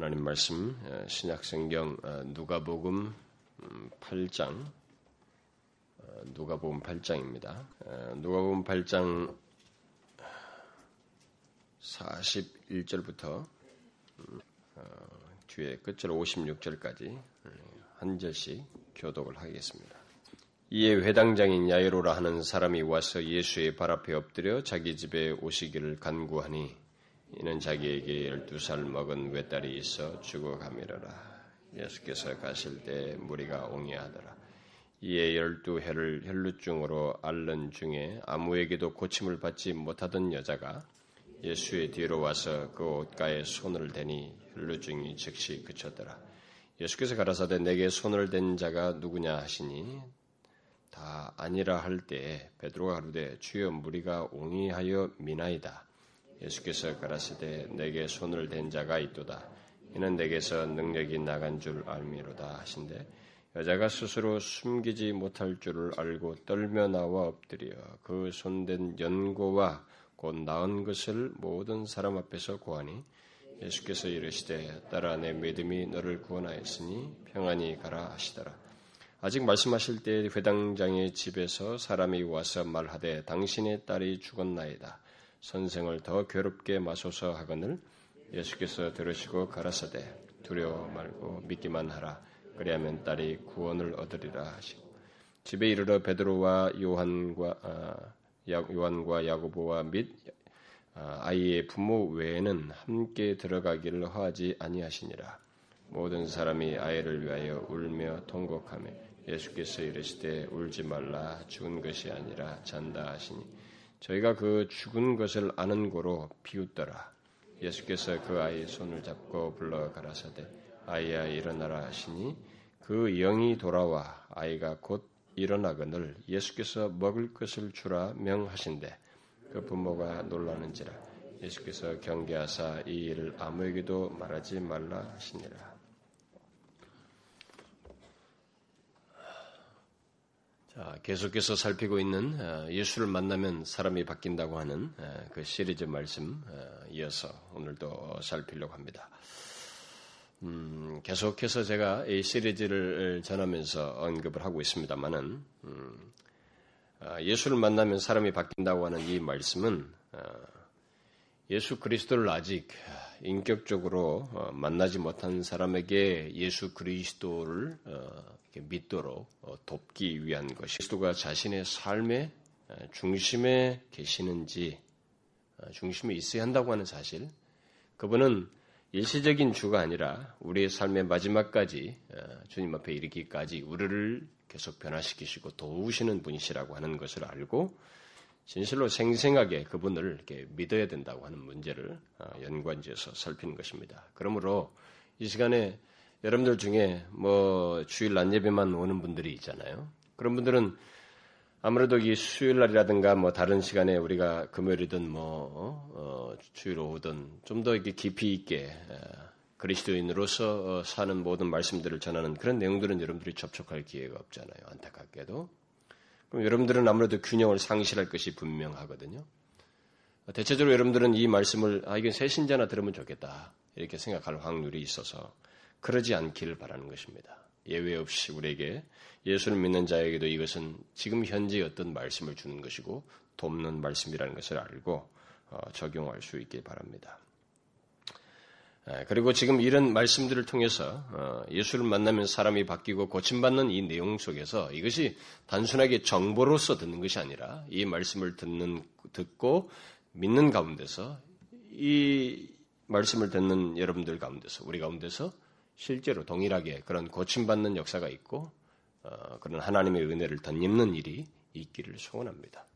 하나님 말씀 신약성경 누가복음 8장 누가복음 8장입니다. 누가복음 8장 41절부터 어, 뒤에 끝절 56절까지 한 절씩 교독을 하겠습니다. 이에 회당장인 야이로라 하는 사람이 와서 예수의 발 앞에 엎드려 자기 집에 오시기를 간구하니 이는 자기에게 열두 살 먹은 외딸이 있어 죽어가미러라. 예수께서 가실 때 무리가 옹이하더라. 이에 열두 해를 혈루증으로 앓는 중에 아무에게도 고침을 받지 못하던 여자가 예수의 뒤로 와서 그 옷가에 손을 대니 혈루증이 즉시 그쳤더라. 예수께서 가라사대 내게 손을 댄 자가 누구냐 하시니 다 아니라 할 때에 베드로가 가로되 주여 무리가 옹이하여 미나이다. 예수께서 가라사대 내게 손을 댄 자가 있도다. 이는 내게서 능력이 나간 줄 알미로다 하신데 여자가 스스로 숨기지 못할 줄을 알고 떨며 나와 엎드려 그 손댄 연고와 곧 나은 것을 모든 사람 앞에서 고하니 예수께서 이르시되 딸아 내 믿음이 너를 구원하였으니 평안히 가라 하시더라. 아직 말씀하실 때 회당장의 집에서 사람이 와서 말하되 당신의 딸이 죽었나이다. 선생을 더 괴롭게 마소서 하거늘 예수께서 들으시고 가라사대 두려워 말고 믿기만 하라. 그리하면 딸이 구원을 얻으리라 하시고 집에 이르러 베드로와 요한과 아, 요한과 야고보와 및 아, 아이의 부모 외에는 함께 들어가기를 허하지 아니하시니라. 모든 사람이 아이를 위하여 울며 통곡하며 예수께서 이르시되 울지 말라 죽은 것이 아니라 잔다 하시니 저희가 그 죽은 것을 아는 고로 비웃더라. 예수께서 그 아이의 손을 잡고 불러 가라사대 아이야 일어나라 하시니 그 영이 돌아와 아이가 곧 일어나거늘 예수께서 먹을 것을 주라 명하신대 그 부모가 놀라는지라 예수께서 경계하사 이 일을 아무에게도 말하지 말라 하시니라. 계속해서 살피고 있는 어, 예수를 만나면 사람이 바뀐다고 하는 어, 그 시리즈 말씀 어, 이어서 오늘도 살피려고 합니다. 음, 계속해서 제가 이 시리즈를 전하면서 언급을 하고 있습니다만은 음, 예수를 만나면 사람이 바뀐다고 하는 이 말씀은 예수 그리스도를 아직 인격적으로 만나지 못한 사람에게 예수 그리스도를 믿도록 어, 돕기 위한 것이 그리스도가 자신의 삶의 어, 중심에 계시는지 어, 중심에 있어야 한다고 하는 사실 그분은 일시적인 주가 아니라 우리의 삶의 마지막까지 주님 앞에 이르기까지 우리를 계속 변화시키시고 도우시는 분이시라고 하는 것을 알고 진실로 생생하게 그분을 이렇게 믿어야 된다고 하는 문제를 연관지어서 살피는 것입니다. 그러므로 이 시간에 여러분들 중에 뭐 주일 낮 예배만 오는 분들이 있잖아요. 그런 분들은 아무래도 이 수요일 날이라든가 뭐 다른 시간에 우리가 금요일이든 뭐 어, 주일 오후든 좀 더 이렇게 깊이 있게 그리스도인으로서 어, 사는 모든 말씀들을 전하는 그런 내용들은 여러분들이 접촉할 기회가 없잖아요. 안타깝게도. 그럼 여러분들은 아무래도 균형을 상실할 것이 분명하거든요. 대체적으로 여러분들은 이 말씀을 아 이건 새 신자나 들으면 좋겠다 이렇게 생각할 확률이 있어서 그러지 않기를 바라는 것입니다. 예외 없이 우리에게 예수를 믿는 자에게도 이것은 지금 현재 어떤 말씀을 주는 것이고 돕는 말씀이라는 것을 알고 어, 적용할 수 있길 바랍니다. 그리고 지금 이런 말씀들을 통해서 어, 예수를 만나면 사람이 바뀌고 고침받는 이 내용 속에서 이것이 단순하게 정보로서 듣는 것이 아니라 이 말씀을 듣는 듣고 믿는 가운데서 이 말씀을 듣는 여러분들 가운데서 우리 가운데서 실제로 동일하게 그런 고침받는 역사가 있고 어, 그런 하나님의 은혜를 덧입는 일이 있기를 소원합니다.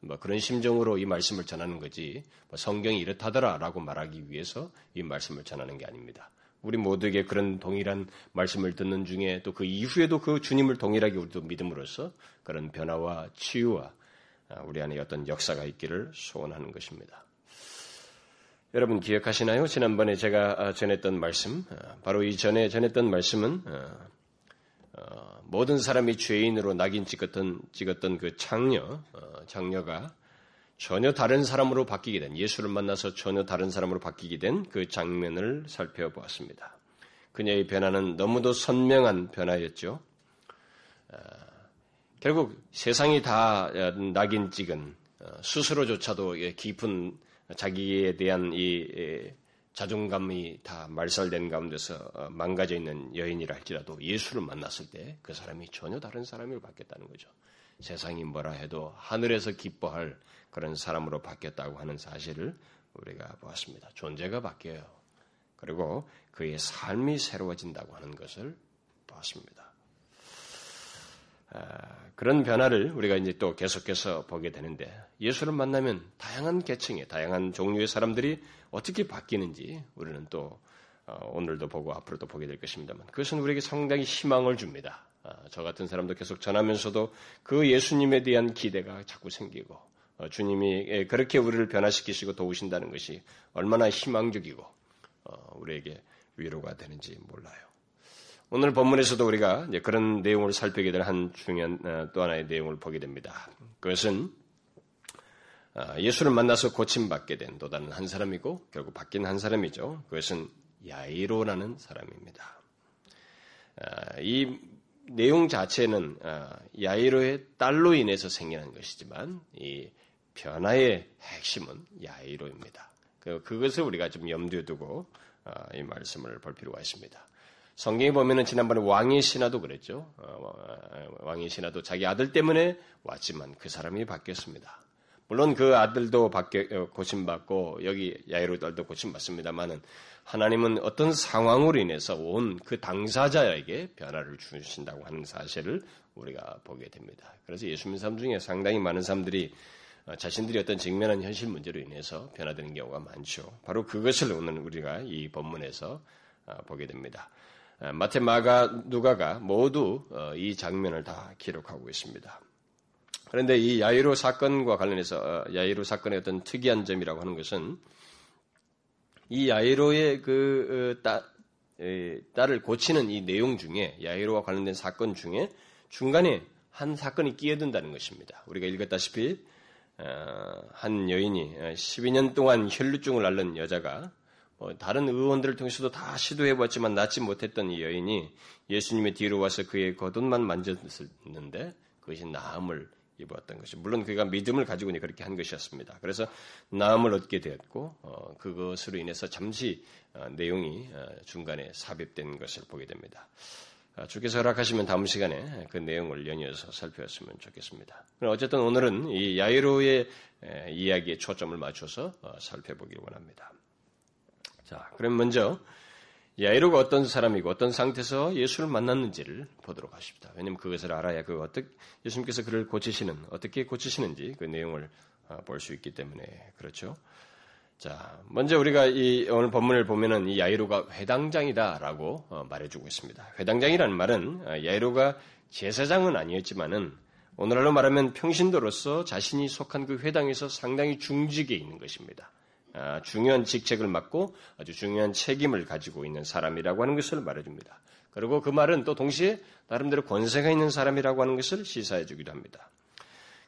뭐 그런 심정으로 이 말씀을 전하는 거지 뭐 성경이 이렇다더라라고 말하기 위해서 이 말씀을 전하는 게 아닙니다. 우리 모두에게 그런 동일한 말씀을 듣는 중에 또 그 이후에도 그 주님을 동일하게 우리도 믿음으로써 그런 변화와 치유와 아, 우리 안에 어떤 역사가 있기를 소원하는 것입니다. 여러분 기억하시나요? 지난번에 제가 아, 전했던 말씀, 아, 바로 이 전에 전했던 말씀은 아, 어, 모든 사람이 죄인으로 낙인 찍었던 찍었던 그 장녀, 어, 장녀가 전혀 다른 사람으로 바뀌게 된 예수를 만나서 전혀 다른 사람으로 바뀌게 된 그 장면을 살펴보았습니다. 그녀의 변화는 너무도 선명한 변화였죠. 아, 결국 세상이 다 낙인 찍은 어, 스스로조차도 깊은 자기에 대한 이 자존감이 다 말살된 가운데서 어, 망가져 있는 여인이라 할지라도 예수를 만났을 때 그 사람이 전혀 다른 사람으로 바뀌었다는 거죠. 세상이 뭐라 해도 하늘에서 기뻐할 그런 사람으로 바뀌었다고 하는 사실을 우리가 보았습니다. 존재가 바뀌어요. 그리고 그의 삶이 새로워진다고 하는 것을 보았습니다. 아, 그런 변화를 우리가 이제 또 계속해서 보게 되는데 예수를 만나면 다양한 계층의 다양한 종류의 사람들이 어떻게 바뀌는지 우리는 또 어, 오늘도 보고 앞으로도 보게 될 것입니다만 그것은 우리에게 상당히 희망을 줍니다. 아, 저 같은 사람도 계속 전하면서도 그 예수님에 대한 기대가 자꾸 생기고 어, 주님이 그렇게 우리를 변화시키시고 도우신다는 것이 얼마나 희망적이고 어, 우리에게 위로가 되는지 몰라요. 오늘 본문에서도 우리가 그런 내용을 살피게 될 한 중요한 또 하나의 내용을 보게 됩니다. 그것은 아, 예수를 만나서 고침받게 된 또 다른 한 사람이고 결국 바뀐 한 사람이죠. 그것은 야이로라는 사람입니다. 아, 이 내용 자체는 아, 야이로의 딸로 인해서 생겨난 것이지만 이 변화의 핵심은 야이로입니다. 그, 그것을 우리가 좀 염두에 두고 이 말씀을 볼 필요가 있습니다. 성경에 보면은 지난번에 왕의 신하도 그랬죠. 어, 왕의 신하도 자기 아들 때문에 왔지만 그 사람이 바뀌었습니다. 물론 그 아들도 바뀌, 어, 고침받고 여기 야이로 딸도 고침받습니다만은 하나님은 어떤 상황으로 인해서 온 그 당사자에게 변화를 주신다고 하는 사실을 우리가 보게 됩니다. 그래서 예수 님는 사람 중에 상당히 많은 사람들이 어, 자신들이 어떤 직면한 현실 문제로 인해서 변화되는 경우가 많죠. 바로 그것을 오늘 우리가 이 본문에서 어, 보게 됩니다. 마테, 마가, 누가가 모두 이 장면을 다 기록하고 있습니다. 그런데 이 야이로 사건과 관련해서 어, 야이로 사건의 어떤 특이한 점이라고 하는 것은 이 야이로의 그 어, 딸, 딸을 고치는 이 내용 중에 야이로와 관련된 사건 중에 중간에 한 사건이 끼어든다는 것입니다. 우리가 읽었다시피 어, 한 여인이 12년 동안 혈류증을 앓는 여자가 뭐 다른 의원들을 통해서도 다 시도해봤지만 낫지 못했던 이 여인이 예수님의 뒤로 와서 그의 겉옷만 만졌는데 그것이 나음을 입었던 것이 물론 그가 믿음을 가지고 그렇게 한 것이었습니다. 그래서 나음을 얻게 되었고 어, 그것으로 인해서 잠시 어, 내용이 어, 중간에 삽입된 것을 보게 됩니다. 아, 주께서 허락하시면 다음 시간에 그 내용을 연이어서 살펴봤으면 좋겠습니다. 어쨌든 오늘은 이 야이로의 이야기에 초점을 맞춰서 어, 살펴보기 원합니다. 자, 그럼 먼저 야이로가 어떤 사람이고 어떤 상태에서 예수를 만났는지를 보도록 하십니다. 왜냐하면 그것을 알아야 그 어떻게 예수님께서 그를 고치시는 어떻게 고치시는지 그 내용을 아, 볼수 있기 때문에 그렇죠. 자, 먼저 우리가 이 오늘 본문을 보면은 이 야이로가 회당장이다라고 어, 말해주고 있습니다. 회당장이라는 말은 아, 야이로가 제사장은 아니었지만은 오늘날로 말하면 평신도로서 자신이 속한 그 회당에서 상당히 중직에 있는 것입니다. 아, 중요한 직책을 맡고 아주 중요한 책임을 가지고 있는 사람이라고 하는 것을 말해줍니다. 그리고 그 말은 또 동시에 나름대로 권세가 있는 사람이라고 하는 것을 시사해 주기도 합니다.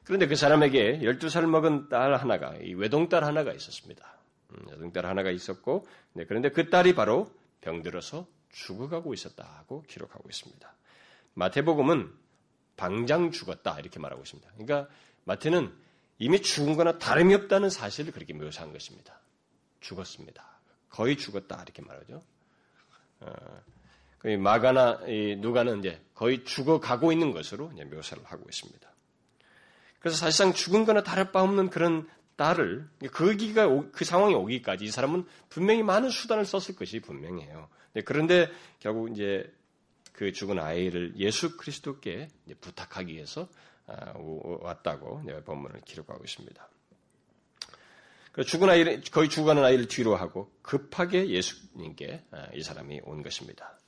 그런데 그 사람에게 12살 먹은 딸 하나가, 외동딸 하나가 있었습니다. 음, 외동딸 하나가 있었고, 네, 그런데 그 딸이 바로 병들어서 죽어가고 있었다고 기록하고 있습니다. 마태복음은 방장 죽었다 이렇게 말하고 있습니다. 그러니까 마태는 이미 죽은 거나 다름이 없다는 사실을 그렇게 묘사한 것입니다. 죽었습니다. 거의 죽었다 이렇게 말하죠. 어, 마가나 누가는 이제 거의 죽어가고 있는 것으로 묘사를 하고 있습니다. 그래서 사실상 죽은 거나 다를 바 없는 그런 딸을 그기가 그 상황이 오기까지 이 사람은 분명히 많은 수단을 썼을 것이 분명해요. 그런데 결국 이제 그 죽은 아이를 예수 그리스도께 부탁하기 위해서 아, 왔다고 본문을 기록하고 있습니다. 죽은 아이를 거의 죽어가는 아이를 뒤로 하고 급하게 예수님께 아, 이 사람이 온 것입니다.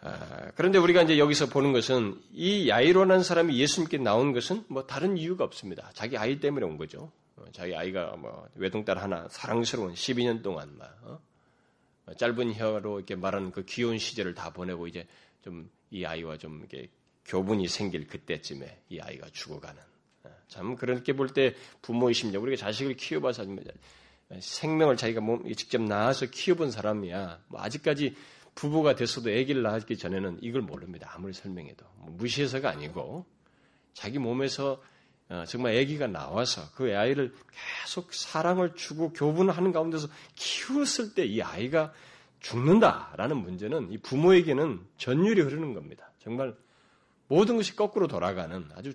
아, 그런데 우리가 이제 여기서 보는 것은 이 야이로라는 사람이 예수님께 나온 것은 뭐 다른 이유가 없습니다. 자기 아이 때문에 온 거죠. 어, 자기 아이가 뭐 외동딸 하나 사랑스러운 12년 동안 막 어? 짧은 혀로 이렇게 말하는 그 귀여운 시절을 다 보내고 이제 좀 이 아이와 좀 이렇게 교분이 생길 그때쯤에 이 아이가 죽어가는 어, 참 그렇게 볼 때 부모의 심정, 우리가 자식을 키워봐서 생명을 자기가 몸 직접 낳아서 키워본 사람이야. 뭐 아직까지 부부가 됐어도 아기를 낳기 전에는 이걸 모릅니다. 아무리 설명해도 뭐 무시해서가 아니고 자기 몸에서 어, 정말 아기가 나와서 그 아이를 계속 사랑을 주고 교분하는 가운데서 키웠을 때 이 아이가 죽는다라는 문제는 이 부모에게는 전율이 흐르는 겁니다. 정말 모든 것이 거꾸로 돌아가는 아주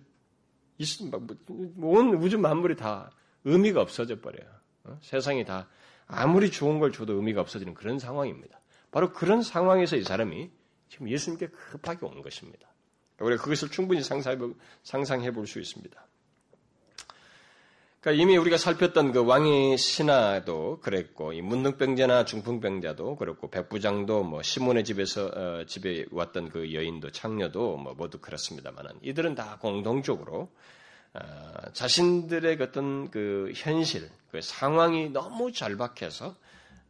온 우주 만물이 다 의미가 없어져 버려요. 어? 세상이 다 아무리 좋은 걸 줘도 의미가 없어지는 그런 상황입니다. 바로 그런 상황에서 이 사람이 지금 예수님께 급하게 온 것입니다. 우리가 그것을 충분히 상상해 볼 수 있습니다. 그러니까 이미 우리가 살폈던 그 왕의 신하도 그랬고, 이 문둥병자나 중풍병자도 그렇고, 백부장도 뭐 시몬의 집에서 어, 집에 왔던 그 여인도 창녀도 뭐 모두 그렇습니다만은 이들은 다 공동적으로 어, 자신들의 어떤 그 현실, 그 상황이 너무 절박해서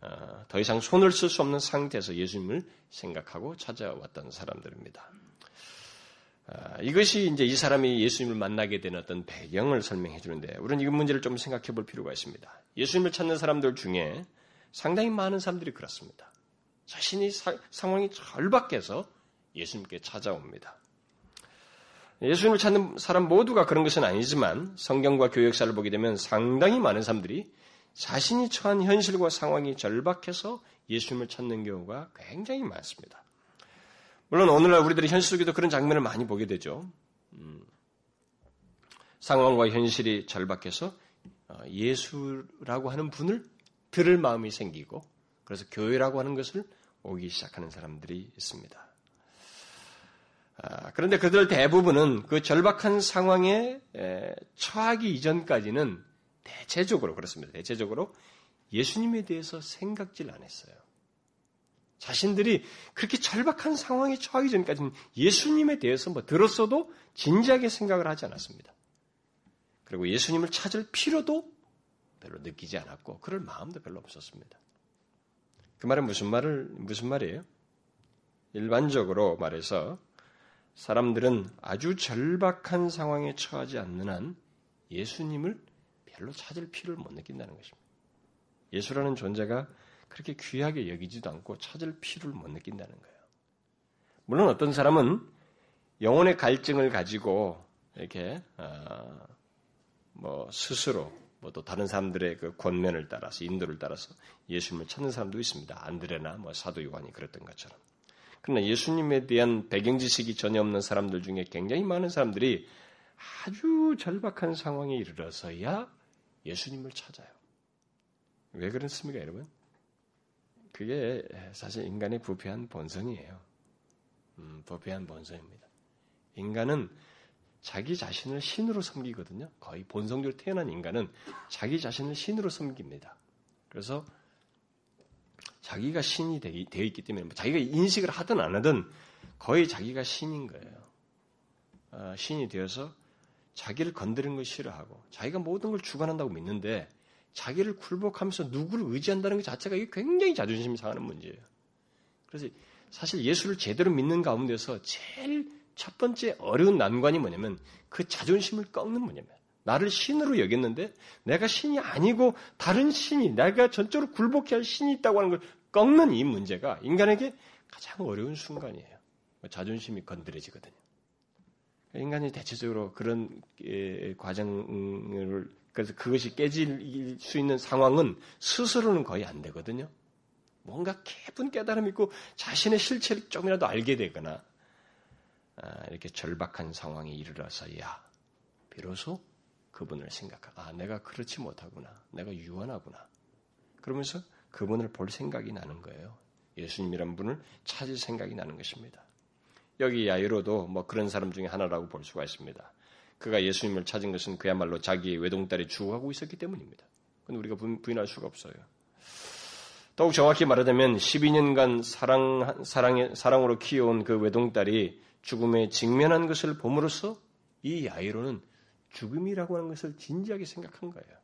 어, 더 이상 손을 쓸 수 없는 상태에서 예수님을 생각하고 찾아왔던 사람들입니다. 아, 이것이 이제 이 사람이 예수님을 만나게 된 어떤 배경을 설명해 주는데 우리는 이 문제를 좀 생각해 볼 필요가 있습니다. 예수님을 찾는 사람들 중에 상당히 많은 사람들이 그렇습니다. 자신이 사, 상황이 절박해서 예수님께 찾아옵니다. 예수님을 찾는 사람 모두가 그런 것은 아니지만 성경과 교역사를 보게 되면 상당히 많은 사람들이 자신이 처한 현실과 상황이 절박해서 예수님을 찾는 경우가 굉장히 많습니다. 물론 오늘날 우리들이 현실 속에도 그런 장면을 많이 보게 되죠. 음, 상황과 현실이 절박해서 어, 예수라고 하는 분을 들을 마음이 생기고 그래서 교회라고 하는 것을 오기 시작하는 사람들이 있습니다. 아, 그런데 그들 대부분은 그 절박한 상황에 처하기 이전까지는 대체적으로 그렇습니다. 대체적으로 예수님에 대해서 생각질 안 했어요. 자신들이 그렇게 절박한 상황에 처하기 전까지는 예수님에 대해서 뭐 들었어도 진지하게 생각을 하지 않았습니다. 그리고 예수님을 찾을 필요도 별로 느끼지 않았고 그럴 마음도 별로 없었습니다. 그 말은 무슨 말을 무슨 말이에요? 일반적으로 말해서 사람들은 아주 절박한 상황에 처하지 않는 한 예수님을 별로 찾을 필요를 못 느낀다는 것입니다. 예수라는 존재가 그렇게 귀하게 여기지도 않고 찾을 필요를 못 느낀다는 거예요. 물론 어떤 사람은 영혼의 갈증을 가지고 이렇게 어, 뭐 스스로 뭐 또 다른 사람들의 그 권면을 따라서 인도를 따라서 예수님을 찾는 사람도 있습니다. 안드레나 뭐 사도 요한이 그랬던 것처럼. 그러나 예수님에 대한 배경 지식이 전혀 없는 사람들 중에 굉장히 많은 사람들이 아주 절박한 상황에 이르러서야 예수님을 찾아요. 왜 그렇습니까, 여러분? 그게 사실 인간의 부패한 본성이에요. 음, 부패한 본성입니다. 인간은 자기 자신을 신으로 섬기거든요. 거의 본성적으로 태어난 인간은 자기 자신을 신으로 섬깁니다. 그래서 자기가 신이 되어 있기 때문에 뭐 자기가 인식을 하든 안 하든 거의 자기가 신인 거예요. 어, 신이 되어서 자기를 건드리는 걸 싫어하고 자기가 모든 걸 주관한다고 믿는데 자기를 굴복하면서 누구를 의지한다는 것 자체가 굉장히 자존심이 상하는 문제예요. 그래서 사실 예수를 제대로 믿는 가운데서 제일 첫 번째 어려운 난관이 뭐냐면 그 자존심을 꺾는 문제입니다. 나를 신으로 여겼는데 내가 신이 아니고 다른 신이 내가 전적으로 굴복해야 할 신이 있다고 하는 걸 꺾는 이 문제가 인간에게 가장 어려운 순간이에요. 자존심이 건드려지거든요. 인간이 대체적으로 그런 과정을 그래서 그것이 깨질 수 있는 상황은 스스로는 거의 안 되거든요. 뭔가 깊은 깨달음 있고 자신의 실체를 조금이라도 알게 되거나 아, 이렇게 절박한 상황에 이르러서야 비로소 그분을 생각하고 아 내가 그렇지 못하구나 내가 유한하구나 그러면서 그분을 볼 생각이 나는 거예요. 예수님이란 분을 찾을 생각이 나는 것입니다. 여기 야이로도 뭐 그런 사람 중에 하나라고 볼 수가 있습니다. 그가 예수님을 찾은 것은 그야말로 자기의 외동딸이 죽어가고 있었기 때문입니다. 그건 우리가 부인할 수가 없어요. 더욱 정확히 말하자면 12년간 사랑, 사랑, 사랑으로 키워온 그 외동딸이 죽음에 직면한 것을 봄으로써 이 야이로는 죽음이라고 하는 것을 진지하게 생각한 거예요.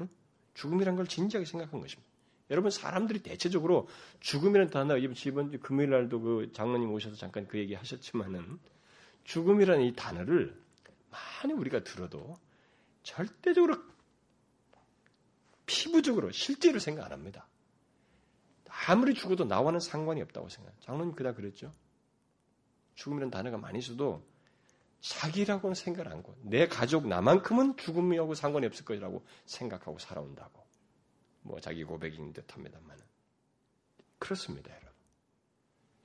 응? 죽음이란 걸 진지하게 생각한 것입니다. 여러분 사람들이 대체적으로 죽음이라는 단어 이번 금요일 날도 그 장로님 오셔서 잠깐 그 얘기 하셨지만은 죽음이라는 이 단어를 많이 우리가 들어도 절대적으로 피부적으로 실제로 생각 안 합니다. 아무리 죽어도 나와는 상관이 없다고 생각해요. 장로님 그다 그랬죠. 죽음이라는 단어가 많이 있어도 자기라고는 생각 안 하고 내 가족 나만큼은 죽음이하고 상관이 없을 것이라고 생각하고 살아온다고 뭐 자기 고백인 듯합니다만 그렇습니다, 여러분.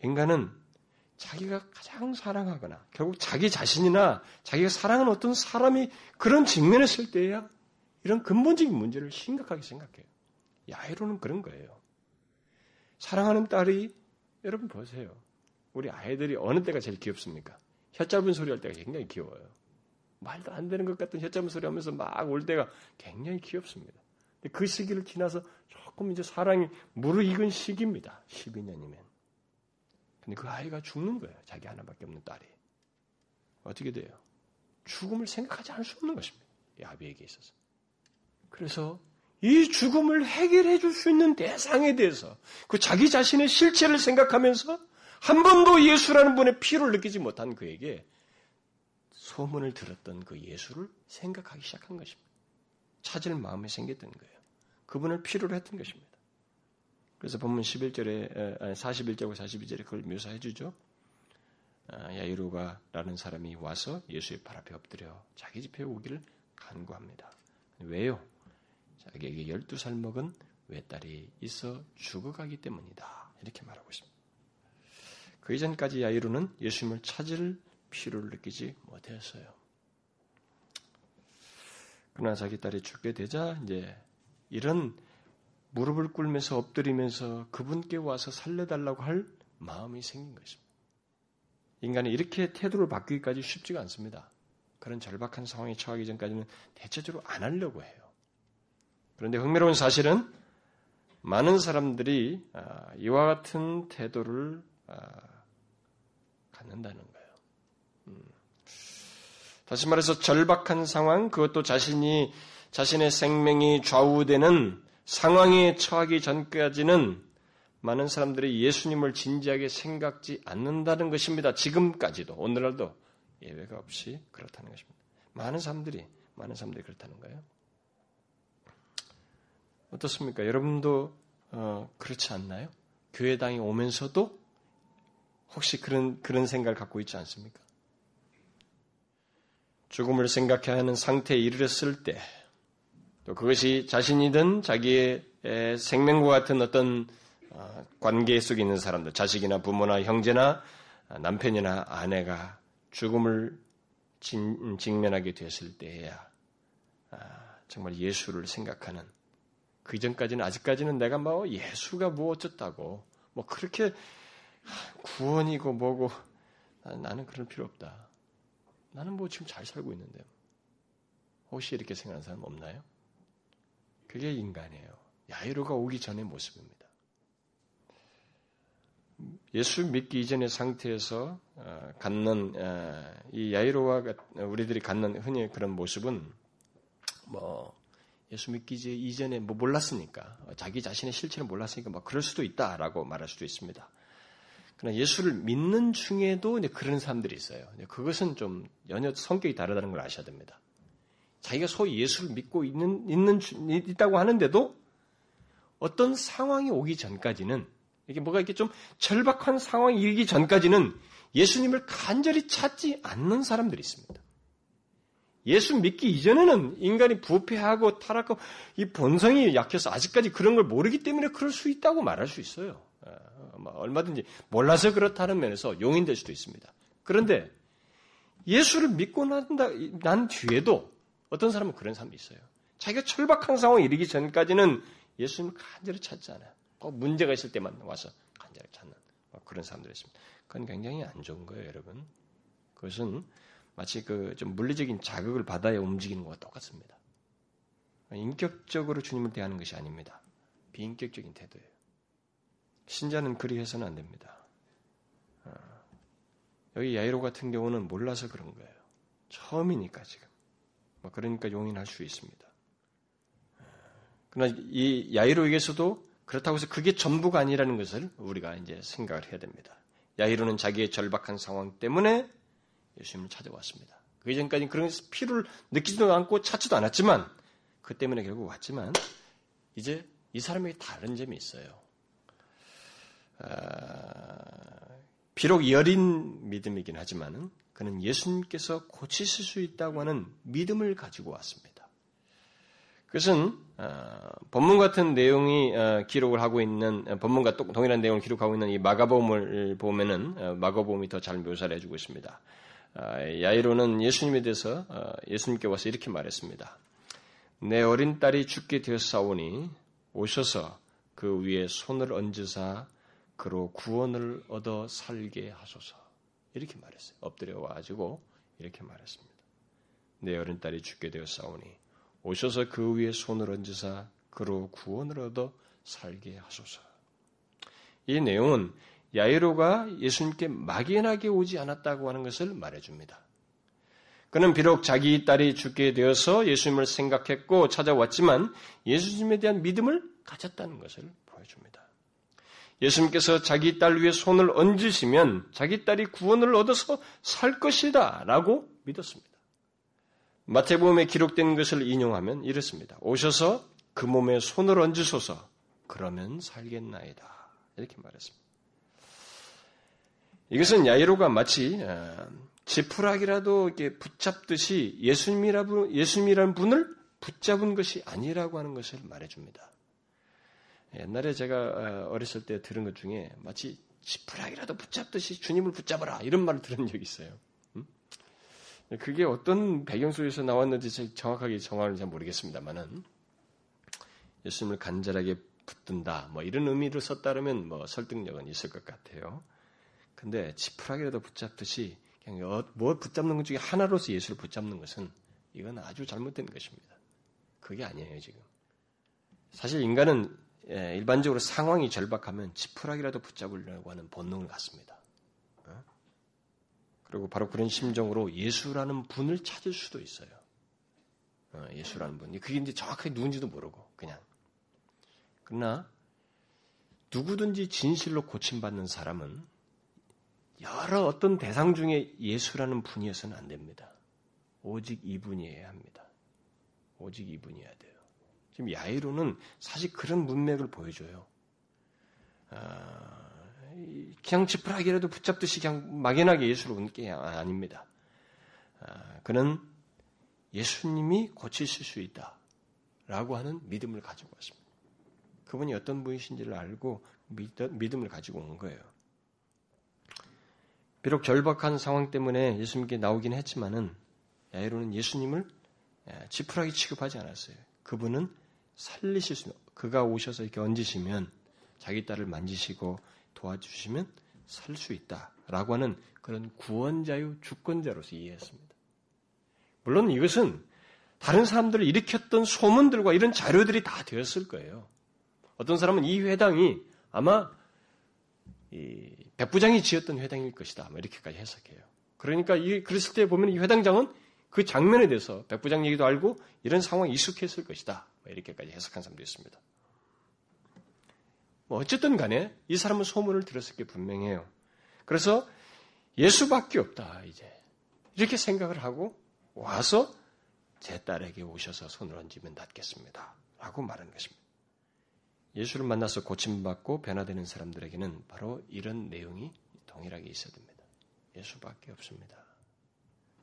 인간은 자기가 가장 사랑하거나 결국 자기 자신이나 자기가 사랑하는 어떤 사람이 그런 직면에 있을 때야 이런 근본적인 문제를 심각하게 생각해요. 야이로는 그런 거예요. 사랑하는 딸이 여러분 보세요. 우리 아이들이 어느 때가 제일 귀엽습니까? 혀 짧은 소리 할 때가 굉장히 귀여워요. 말도 안 되는 것 같은 혀 짧은 소리 하면서 막 올 때가 굉장히 귀엽습니다. 그 시기를 지나서 조금 이제 사랑이 무르익은 시기입니다. 12년이면. 근데 그 아이가 죽는 거예요. 자기 하나밖에 없는 딸이. 어떻게 돼요? 죽음을 생각하지 않을 수 없는 것입니다. 이 아비에게 있어서. 그래서 이 죽음을 해결해 줄 수 있는 대상에 대해서 그 자기 자신의 실체를 생각하면서 한 번도 예수라는 분의 피를 느끼지 못한 그에게 소문을 들었던 그 예수를 생각하기 시작한 것입니다. 찾을 마음이 생겼던 거예요. 그분을 필요로 했던 것입니다. 그래서 본문 11절에, 41절과 42절에 그걸 묘사해 주죠. 아, 야이로가라는 사람이 와서 예수의 발 앞에 엎드려 자기 집에 오기를 간구합니다. 왜요? 자기에게 12살 먹은 외딸이 있어 죽어가기 때문이다. 이렇게 말하고 있습니다. 그 이전까지 야이로는 예수님을 찾을 필요를 느끼지 못했어요. 그러나 자기 딸이 죽게 되자 이제 이런 무릎을 꿇면서 엎드리면서 그분께 와서 살려달라고 할 마음이 생긴 것입니다. 인간이 이렇게 태도를 바뀌기까지 쉽지가 않습니다. 그런 절박한 상황에 처하기 전까지는 대체적으로 안 하려고 해요. 그런데 흥미로운 사실은 많은 사람들이 아, 이와 같은 태도를 아, 갖는다는 거예요. 음. 다시 말해서 절박한 상황, 그것도 자신이 자신의 생명이 좌우되는 상황에 처하기 전까지는 많은 사람들이 예수님을 진지하게 생각지 않는다는 것입니다. 지금까지도 오늘날도 예외가 없이 그렇다는 것입니다. 많은 사람들이 많은 사람들이 그렇다는 거예요. 어떻습니까? 여러분도 어, 그렇지 않나요? 교회당에 오면서도 혹시 그런 그런 생각을 갖고 있지 않습니까? 죽음을 생각해야 하는 상태에 이르렀을 때, 또 그것이 자신이든 자기의 생명과 같은 어떤 어, 관계 속에 있는 사람들, 자식이나 부모나 형제나 남편이나 아내가 죽음을 진, 직면하게 되었을 때에야 아, 정말 예수를 생각하는 그 전까지는 아직까지는 내가 뭐 예수가 뭐 어쩌다고 뭐 그렇게 구원이고 뭐고 나는 그럴 필요 없다. 나는 뭐 지금 잘 살고 있는데 혹시 이렇게 생각하는 사람 없나요? 그게 인간이에요. 야이로가 오기 전의 모습입니다. 예수 믿기 이전의 상태에서 어, 갖는 어, 이 야이로와 우리들이 갖는 흔히 그런 모습은 뭐 예수 믿기 이전에 뭐 몰랐으니까 자기 자신의 실체를 몰랐으니까 뭐 그럴 수도 있다라고 말할 수도 있습니다. 그러나 예수를 믿는 중에도 그런 사람들이 있어요. 그것은 좀 연여 성격이 다르다는 걸 아셔야 됩니다. 자기가 소위 예수를 믿고 있는, 있는, 있다고 하는데도 어떤 상황이 오기 전까지는 이게 뭐가 이렇게 좀 절박한 상황이 일기 전까지는 예수님을 간절히 찾지 않는 사람들이 있습니다. 예수 믿기 이전에는 인간이 부패하고 타락하고 이 본성이 약해서 아직까지 그런 걸 모르기 때문에 그럴 수 있다고 말할 수 있어요. 어, 뭐 얼마든지 몰라서 그렇다는 면에서 용인될 수도 있습니다. 그런데 예수를 믿고 난다, 난 뒤에도 어떤 사람은 그런 사람도 있어요. 자기가 철박한 상황에 이르기 전까지는 예수님을 간절히 찾지 않아요. 꼭 문제가 있을 때만 와서 간절히 찾는 뭐 그런 사람들이 있습니다. 그건 굉장히 안 좋은 거예요, 여러분. 그것은 마치 그 좀 물리적인 자극을 받아야 움직이는 것과 똑같습니다. 인격적으로 주님을 대하는 것이 아닙니다. 비인격적인 태도예요. 신자는 그리 해서는 안 됩니다. 어, 여기 야이로 같은 경우는 몰라서 그런 거예요. 처음이니까 지금. 뭐 그러니까 용인할 수 있습니다. 그러나 이 야이로에게서도 그렇다고 해서 그게 전부가 아니라는 것을 우리가 이제 생각을 해야 됩니다. 야이로는 자기의 절박한 상황 때문에 예수님을 찾아왔습니다. 그 전까지 그런 필요를 느끼지도 않고 찾지도 않았지만 그 때문에 결국 왔지만 이제 이 사람에게 다른 점이 있어요. 아, 비록 여린 믿음이긴 하지만은 그는 예수님께서 고치실 수 있다고 하는 믿음을 가지고 왔습니다. 그것은 어, 본문 같은 내용이 어, 기록을 하고 있는 어, 본문과 동일한 내용을 기록하고 있는 이 마가복음을 보면은 마가복음이 더 잘 묘사를 해주고 있습니다. 야이로는 예수님에 대해서 예수님께 와서 이렇게 말했습니다. 내 어린 딸이 죽게 되었사오니 오셔서 그 위에 손을 얹으사 그로 구원을 얻어 살게 하소서. 이렇게 말했어요. 엎드려 와가지고 이렇게 말했습니다. 내 어린 딸이 죽게 되었사오니 오셔서 그 위에 손을 얹으사 그로 구원을 얻어 살게 하소서. 이 내용은 야이로가 예수님께 막연하게 오지 않았다고 하는 것을 말해줍니다. 그는 비록 자기 딸이 죽게 되어서 예수님을 생각했고 찾아왔지만 예수님에 대한 믿음을 가졌다는 것을 보여줍니다. 예수님께서 자기 딸 위에 손을 얹으시면 자기 딸이 구원을 얻어서 살 것이다 라고 믿었습니다. 마태복음에 기록된 것을 인용하면 이렇습니다. 오셔서 그 몸에 손을 얹으소서 그러면 살겠나이다. 이렇게 말했습니다. 이것은 야이로가 마치 어, 지푸라기라도 이렇게 붙잡듯이 예수님이라는 분을 붙잡은 것이 아니라고 하는 것을 말해줍니다. 옛날에 제가 어, 어렸을 때 들은 것 중에 마치 지푸라기라도 붙잡듯이 주님을 붙잡아라 이런 말을 들은 적이 있어요. 그게 어떤 배경 속에서 나왔는지 정확하게 정황을 잘 모르겠습니다만은 예수님을 간절하게 붙든다 뭐 이런 의미로 썼다면 뭐 설득력은 있을 것 같아요. 근데 지푸라기라도 붙잡듯이 그냥 어, 뭐 붙잡는 것 중에 하나로서 예수를 붙잡는 것은 이건 아주 잘못된 것입니다. 그게 아니에요 지금. 사실 인간은 예, 일반적으로 상황이 절박하면 지푸라기라도 붙잡으려고 하는 본능을 갖습니다. 그리고 바로 그런 심정으로 예수라는 분을 찾을 수도 있어요. 어, 예수라는 분. 그게 이제 정확하게 누군지도 모르고, 그냥. 그러나, 누구든지 진실로 고침받는 사람은 여러 어떤 대상 중에 예수라는 분이어서는 안 됩니다. 오직 이분이어야 합니다. 오직 이분이어야 돼요. 지금 야이로는 사실 그런 문맥을 보여줘요. 아, 그냥 지푸라기라도 붙잡듯이 그냥 막연하게 예수를 온게 아닙니다. 아, 그는 예수님이 고치실 수 있다. 라고 하는 믿음을 가지고 왔습니다. 그분이 어떤 분이신지를 알고 믿 음을 가지고 온 거예요. 비록 절박한 상황 때문에 예수님께 나오긴 했지만은 야이로는 예수님을 지푸라기 취급하지 않았어요. 그분은 살리실 수, 그가 오셔서 이렇게 얹으시면 자기 딸을 만지시고 도와주시면 살 수 있다라고 하는 그런 구원자요 주권자로서 이해했습니다. 물론 이것은 다른 사람들을 일으켰던 소문들과 이런 자료들이 다 되었을 거예요. 어떤 사람은 이 회당이 아마 이 백부장이 지었던 회당일 것이다. 뭐 이렇게까지 해석해요. 그러니까 이 그랬을 때 보면 이 회당장은 그 장면에 대해서 백부장 얘기도 알고 이런 상황에 익숙했을 것이다. 뭐 이렇게까지 해석한 사람도 있습니다. 뭐 어쨌든 간에 이 사람은 소문을 들었을 게 분명해요. 그래서 예수밖에 없다, 이제. 이렇게 생각을 하고 와서 제 딸에게 오셔서 손을 얹으면 낫겠습니다. 라고 말한 것입니다. 예수를 만나서 고침받고 변화되는 사람들에게는 바로 이런 내용이 동일하게 있어야 됩니다. 예수밖에 없습니다.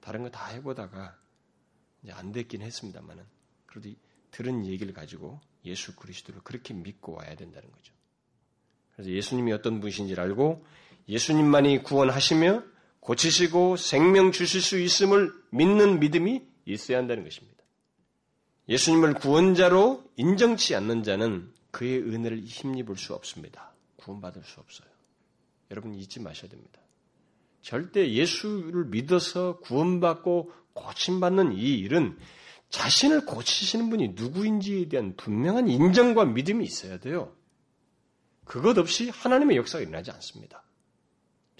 다른 거 다 해보다가 이제 안 됐긴 했습니다만은 그래도 들은 얘기를 가지고 예수 그리스도를 그렇게 믿고 와야 된다는 거죠. 그래서 예수님이 어떤 분이신지를 알고 예수님만이 구원하시며 고치시고 생명 주실 수 있음을 믿는 믿음이 있어야 한다는 것입니다. 예수님을 구원자로 인정치 않는 자는 그의 은혜를 힘입을 수 없습니다. 구원받을 수 없어요. 여러분 잊지 마셔야 됩니다. 절대 예수를 믿어서 구원받고 고침받는 이 일은 자신을 고치시는 분이 누구인지에 대한 분명한 인정과 믿음이 있어야 돼요. 그것 없이 하나님의 역사가 일어나지 않습니다.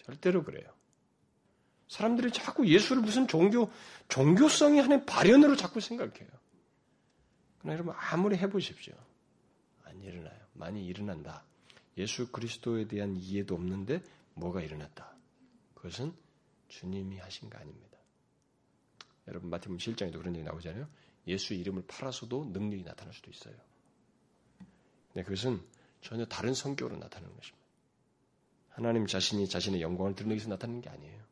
절대로 그래요. 사람들이 자꾸 예수를 무슨 종교, 종교성이 하는 발현으로 자꾸 생각해요. 그러나 여러분, 아무리 해보십시오. 안 일어나요. 많이 일어난다. 예수 그리스도에 대한 이해도 없는데 뭐가 일어났다. 그것은 주님이 하신 거 아닙니다. 여러분 마태복음 실장에도 그런 얘기 나오잖아요. 예수 이름을 팔아서도 능력이 나타날 수도 있어요. 네, 그것은 전혀 다른 성격으로 나타나는 것입니다. 하나님 자신이 자신의 영광을 드러내기 위해서 나타나는 게 아니에요.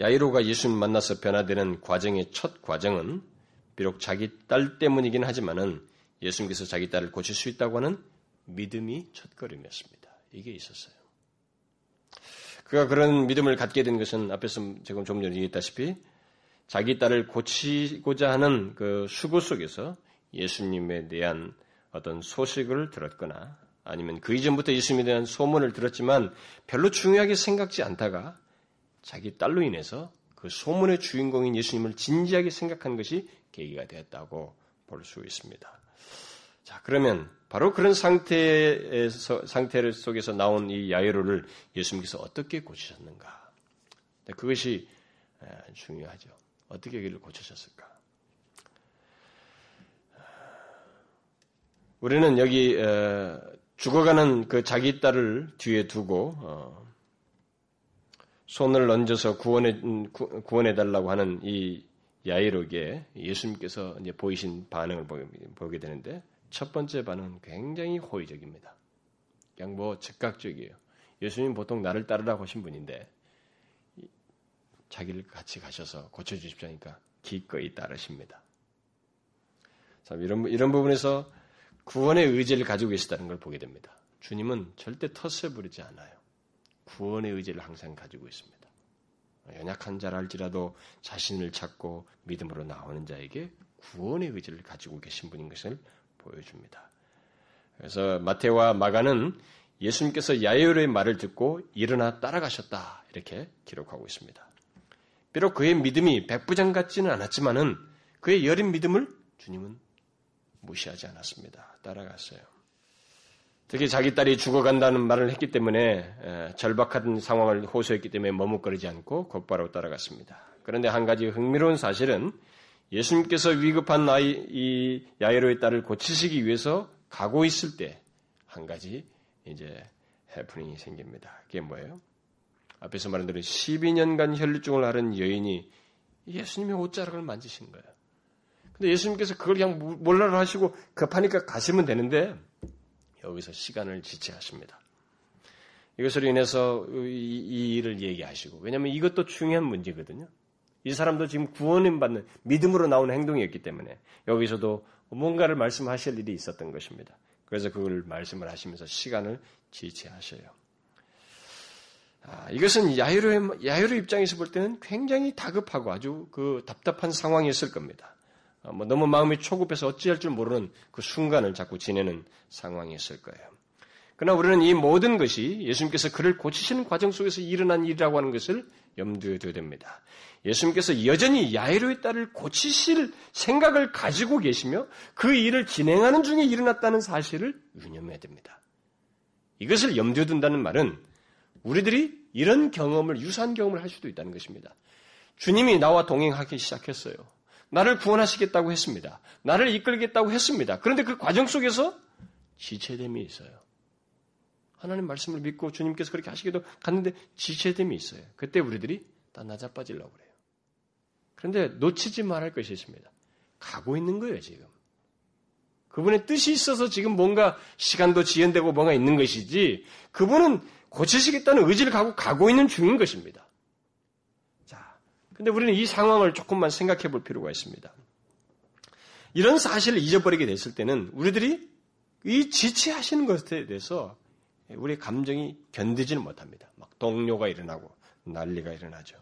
야이로가 예수님 만나서 변화되는 과정의 첫 과정은 비록 자기 딸 때문이긴 하지만은 예수님께서 자기 딸을 고칠 수 있다고 하는 믿음이 첫걸음이었습니다. 이게 있었어요. 그가 그런 믿음을 갖게 된 것은 앞에서 지금 좀 전에 얘기했다시피 자기 딸을 고치고자 하는 그 수고 속에서 예수님에 대한 어떤 소식을 들었거나 아니면 그 이전부터 예수님에 대한 소문을 들었지만 별로 중요하게 생각지 않다가 자기 딸로 인해서 그 소문의 주인공인 예수님을 진지하게 생각한 것이 계기가 되었다고 볼 수 있습니다. 자, 그러면 바로 그런 상태에서, 상태 속에서 나온 이 야이로를 예수님께서 어떻게 고치셨는가? 네, 그것이 중요하죠. 어떻게 그를 고치셨을까? 우리는 여기 죽어가는 그 자기 딸을 뒤에 두고 어, 손을 얹어서 구원해 음, 구원해 달라고 하는 이 야이로에게 예수님께서 이제 보이신 반응을 보게 되는데 첫 번째 반응은 굉장히 호의적입니다. 그냥 뭐 즉각적이에요. 예수님 보통 나를 따르라고 하신 분인데 자기를 같이 가셔서 고쳐주십시오 하니까 기꺼이 따르십니다. 참 이런 이런 부분에서 구원의 의지를 가지고 계시다는 걸 보게 됩니다. 주님은 절대 텃세 부리지 않아요. 구원의 의지를 항상 가지고 있습니다. 연약한 자랄지라도 자신을 찾고 믿음으로 나오는 자에게 구원의 의지를 가지고 계신 분인 것을 보여줍니다. 그래서 마태와 마가는 예수님께서 야이로의 말을 듣고 일어나 따라가셨다 이렇게 기록하고 있습니다. 비록 그의 믿음이 백부장 같지는 않았지만은 그의 여린 믿음을 주님은 무시하지 않았습니다. 따라갔어요. 특히 자기 딸이 죽어간다는 말을 했기 때문에 절박한 상황을 호소했기 때문에 머뭇거리지 않고 곧바로 따라갔습니다. 그런데 한 가지 흥미로운 사실은 예수님께서 위급한 나이 이 야이로의 딸을 고치시기 위해서 가고 있을 때 한 가지 이제 해프닝이 생깁니다. 그게 뭐예요? 앞에서 말한 대로 12년간 혈류증을 앓은 여인이 예수님의 옷자락을 만지신 거예요. 근데 예수님께서 그걸 그냥 몰라를 하시고 급하니까 가시면 되는데 여기서 시간을 지체하십니다. 이것으로 인해서 이, 이 일을 얘기하시고 왜냐하면 이것도 중요한 문제거든요. 이 사람도 지금 구원을 받는 믿음으로 나오는 행동이었기 때문에 여기서도 뭔가를 말씀하실 일이 있었던 것입니다. 그래서 그걸 말씀을 하시면서 시간을 지체하셔요. 아, 이것은 야유로 야유로 입장에서 볼 때는 굉장히 다급하고 아주 그 답답한 상황이었을 겁니다. 어, 뭐 너무 마음이 초급해서 어찌할 줄 모르는 그 순간을 자꾸 지내는 상황이었을 거예요. 그러나 우리는 이 모든 것이 예수님께서 그를 고치시는 과정 속에서 일어난 일이라고 하는 것을 염두에 둬야 됩니다. 예수님께서 여전히 야이로의 딸을 고치실 생각을 가지고 계시며 그 일을 진행하는 중에 일어났다는 사실을 유념해야 됩니다. 이것을 염두에 둔다는 말은 우리들이 이런 경험을 유사한 경험을 할 수도 있다는 것입니다. 주님이 나와 동행하기 시작했어요. 나를 구원하시겠다고 했습니다. 나를 이끌겠다고 했습니다. 그런데 그 과정 속에서 지체됨이 있어요. 하나님 말씀을 믿고 주님께서 그렇게 하시기도 갔는데 지체됨이 있어요. 그때 우리들이 다 낮아빠지려고 그래요. 그런데 놓치지 말할 것이 있습니다. 가고 있는 거예요, 지금. 그분의 뜻이 있어서 지금 뭔가 시간도 지연되고 뭔가 있는 것이지, 그분은 고치시겠다는 의지를 갖고 가고 있는 중인 것입니다. 근데 우리는 이 상황을 조금만 생각해 볼 필요가 있습니다. 이런 사실을 잊어버리게 됐을 때는 우리들이 이 지체하시는 것에 대해서 우리의 감정이 견디지는 못합니다. 막 동료가 일어나고 난리가 일어나죠.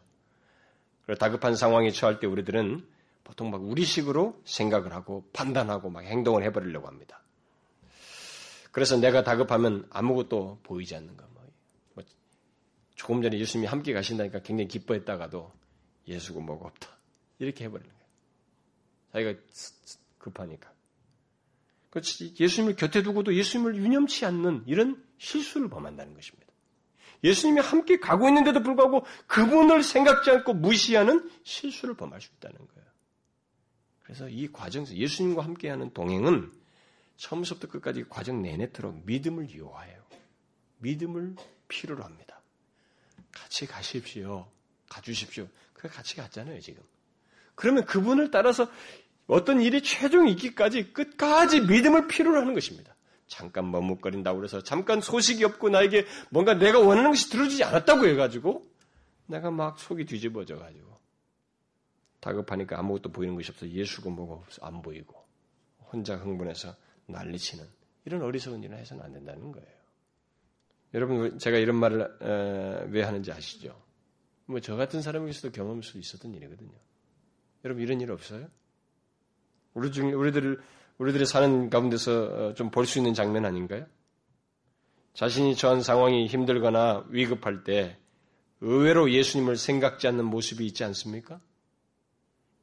그리고 다급한 상황에 처할 때 우리들은 보통 막 우리식으로 생각을 하고 판단하고 막 행동을 해버리려고 합니다. 그래서 내가 다급하면 아무것도 보이지 않는 거. 뭐 조금 전에 예수님이 함께 가신다니까 굉장히 기뻐했다가도 예수고 뭐가 없다. 이렇게 해버리는 거예요. 자기가 급하니까. 그렇지. 예수님을 곁에 두고도 예수님을 유념치 않는 이런 실수를 범한다는 것입니다. 예수님이 함께 가고 있는데도 불구하고 그분을 생각지 않고 무시하는 실수를 범할 수 있다는 거예요. 그래서 이 과정에서 예수님과 함께하는 동행은 처음부터 끝까지 과정 내내도록 믿음을 요하해요. 믿음을 필요로 합니다. 같이 가십시오. 가주십시오. 그게 같이 갔잖아요, 지금. 그러면 그분을 따라서 어떤 일이 최종 있기까지 끝까지 믿음을 필요로 하는 것입니다. 잠깐 머뭇거린다고 그래서 잠깐 소식이 없고 나에게 뭔가 내가 원하는 것이 들어지지 않았다고 해가지고 내가 막 속이 뒤집어져 가지고 다급하니까 아무것도 보이는 것이 없어 예수가 뭐가 안 보이고 혼자 흥분해서 난리치는 이런 어리석은 일을 해서는 안 된다는 거예요. 여러분 제가 이런 말을 왜 하는지 아시죠? 뭐 저 같은 사람에게서도 경험할 수 있었던 일이거든요. 여러분 이런 일 없어요? 우리 중 우리들 우리들이 사는 가운데서 어, 좀볼 수 있는 장면 아닌가요? 자신이 처한 상황이 힘들거나 위급할 때 의외로 예수님을 생각지 않는 모습이 있지 않습니까?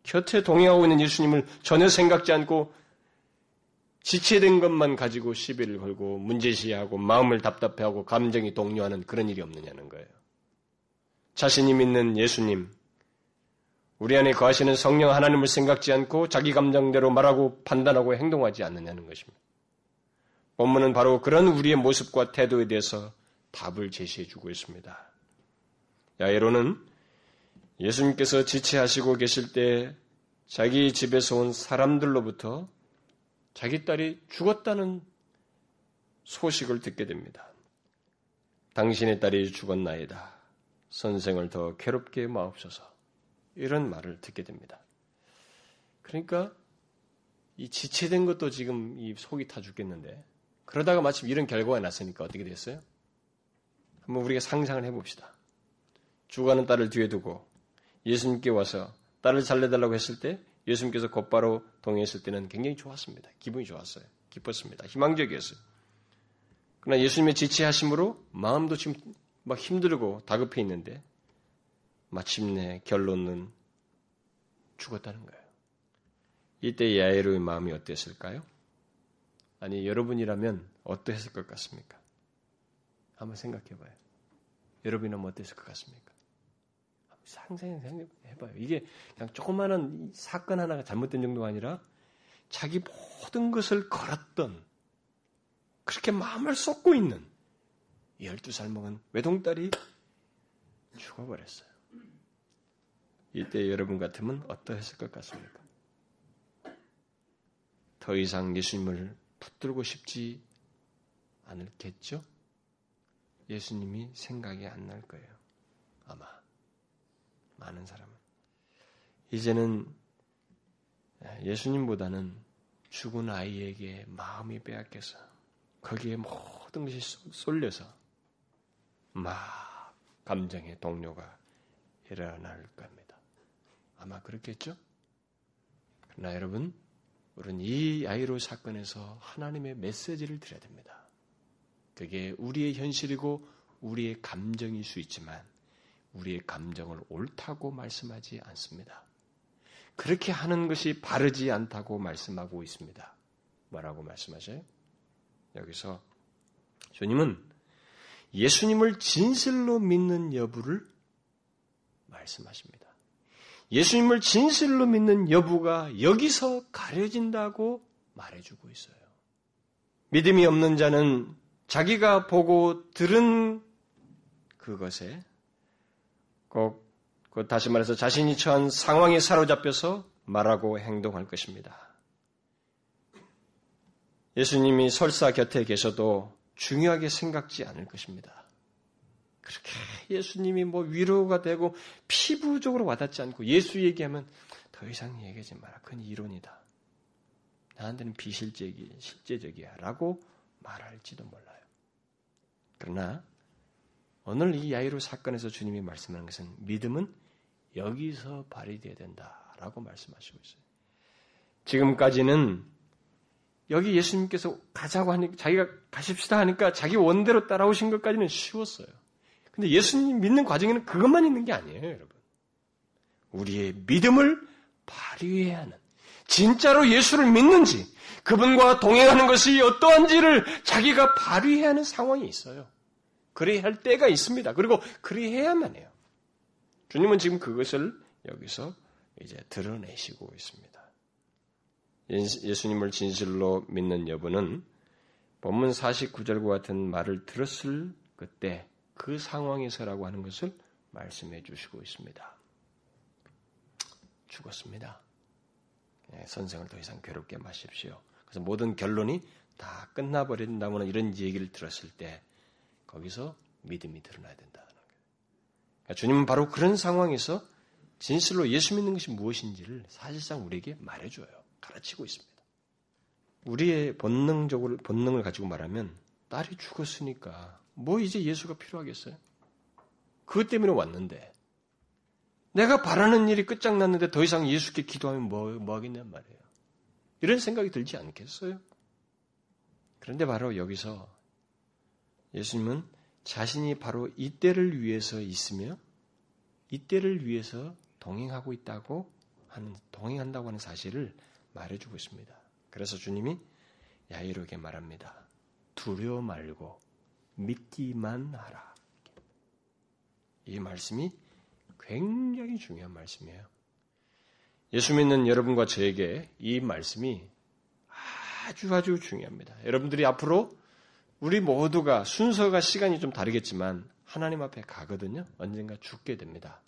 곁에 동행하고 있는 예수님을 전혀 생각지 않고 지체된 것만 가지고 시비를 걸고 문제시하고 마음을 답답해하고 감정이 동요하는 그런 일이 없느냐는 거예요. 자신이 믿는 예수님, 우리 안에 거하시는 성령 하나님을 생각지 않고 자기 감정대로 말하고 판단하고 행동하지 않느냐는 것입니다. 본문은 바로 그런 우리의 모습과 태도에 대해서 답을 제시해 주고 있습니다. 야에로는 예수님께서 지체하시고 계실 때 자기 집에서 온 사람들로부터 자기 딸이 죽었다는 소식을 듣게 됩니다. 당신의 딸이 죽었나이다. 선생을 더 괴롭게 마옵소서. 이런 말을 듣게 됩니다. 그러니까 이 지체된 것도 지금 이 속이 타 죽겠는데 그러다가 마침 이런 결과가 났으니까 어떻게 됐어요? 한번 우리가 상상을 해봅시다. 죽어가는 딸을 뒤에 두고 예수님께 와서 딸을 살려달라고 했을 때 예수님께서 곧바로 동의했을 때는 굉장히 좋았습니다. 기분이 좋았어요. 기뻤습니다. 희망적이었어요. 그러나 예수님의 지체하심으로 마음도 지금 막 힘들고 다급해 있는데 마침내 결론은 죽었다는 거예요. 이때 야이로의 마음이 어땠을까요? 아니 여러분이라면 어떠했을 것 같습니까? 한번 생각해봐요. 여러분이라면 어땠을 것 같습니까? 상상해 해봐요. 이게 그냥 조그마한 사건 하나가 잘못된 정도가 아니라 자기 모든 것을 걸었던 그렇게 마음을 쏟고 있는 12살 먹은 외동딸이 죽어버렸어요. 이때 여러분 같으면 어떠했을 것 같습니까? 더 이상 예수님을 붙들고 싶지 않을겠죠? 예수님이 생각이 안 날 거예요. 아마. 많은 사람은. 이제는 예수님보다는 죽은 아이에게 마음이 빼앗겨서 거기에 모든 것이 쏠려서 막 감정의 동료가 일어날 겁니다. 아마 그렇겠죠? 그러나 여러분, 우리는 이 아이로 사건에서 하나님의 메시지를 드려야 됩니다. 그게 우리의 현실이고 우리의 감정일 수 있지만 우리의 감정을 옳다고 말씀하지 않습니다. 그렇게 하는 것이 바르지 않다고 말씀하고 있습니다. 뭐라고 말씀하셔요? 여기서 주님은 예수님을 진실로 믿는 여부를 말씀하십니다. 예수님을 진실로 믿는 여부가 여기서 가려진다고 말해주고 있어요. 믿음이 없는 자는 자기가 보고 들은 그것에 꼭, 그 다시 말해서 자신이 처한 상황에 사로잡혀서 말하고 행동할 것입니다. 예수님이 설사 곁에 계셔도 중요하게 생각지 않을 것입니다. 그렇게 예수님이 뭐 위로가 되고 피부적으로 와닿지 않고 예수 얘기하면 더 이상 얘기하지 마라. 그건 이론이다. 나한테는 비실제기, 실제적이야. 라고 말할지도 몰라요. 그러나 오늘 이 야이로 사건에서 주님이 말씀하는 것은 믿음은 여기서 발휘되어야 된다 라고 말씀하시고 있어요. 지금까지는 여기 예수님께서 가자고 하니까 자기가 가십시다 하니까 자기 원대로 따라오신 것까지는 쉬웠어요. 근데 예수님 믿는 과정에는 그것만 있는 게 아니에요, 여러분. 우리의 믿음을 발휘해야 하는, 진짜로 예수를 믿는지, 그분과 동행하는 것이 어떠한지를 자기가 발휘해야 하는 상황이 있어요. 그래야 할 때가 있습니다. 그리고 그래야만 해요. 주님은 지금 그것을 여기서 이제 드러내시고 있습니다. 예수님을 진실로 믿는 여부는 본문 49절과 같은 말을 들었을 그때 그 상황에서라고 하는 것을 말씀해 주시고 있습니다. 죽었습니다. 예, 선생을 더 이상 괴롭게 마십시오. 그래서 모든 결론이 다 끝나버린다거나 이런 얘기를 들었을 때 거기서 믿음이 드러나야 된다는 거예요. 그러니까 주님은 바로 그런 상황에서 진실로 예수 믿는 것이 무엇인지를 사실상 우리에게 말해줘요. 가르치고 있습니다. 우리의 본능적으로 본능을 가지고 말하면 딸이 죽었으니까 뭐 이제 예수가 필요하겠어요? 그것 때문에 왔는데 내가 바라는 일이 끝장났는데 더 이상 예수께 기도하면 뭐, 뭐 하겠냔 말이에요. 이런 생각이 들지 않겠어요? 그런데 바로 여기서 예수님은 자신이 바로 이때를 위해서 있으며 이때를 위해서 동행하고 있다고 하는 동행한다고 하는 사실을 말해주고 있습니다. 그래서 주님이 야이로에게 말합니다. 두려워 말고 믿기만 하라. 이 말씀이 굉장히 중요한 말씀이에요. 예수 믿는 여러분과 저에게 이 말씀이 아주 아주 중요합니다. 여러분들이 앞으로 우리 모두가 순서가 시간이 좀 다르겠지만 하나님 앞에 가거든요. 언젠가 죽게 됩니다.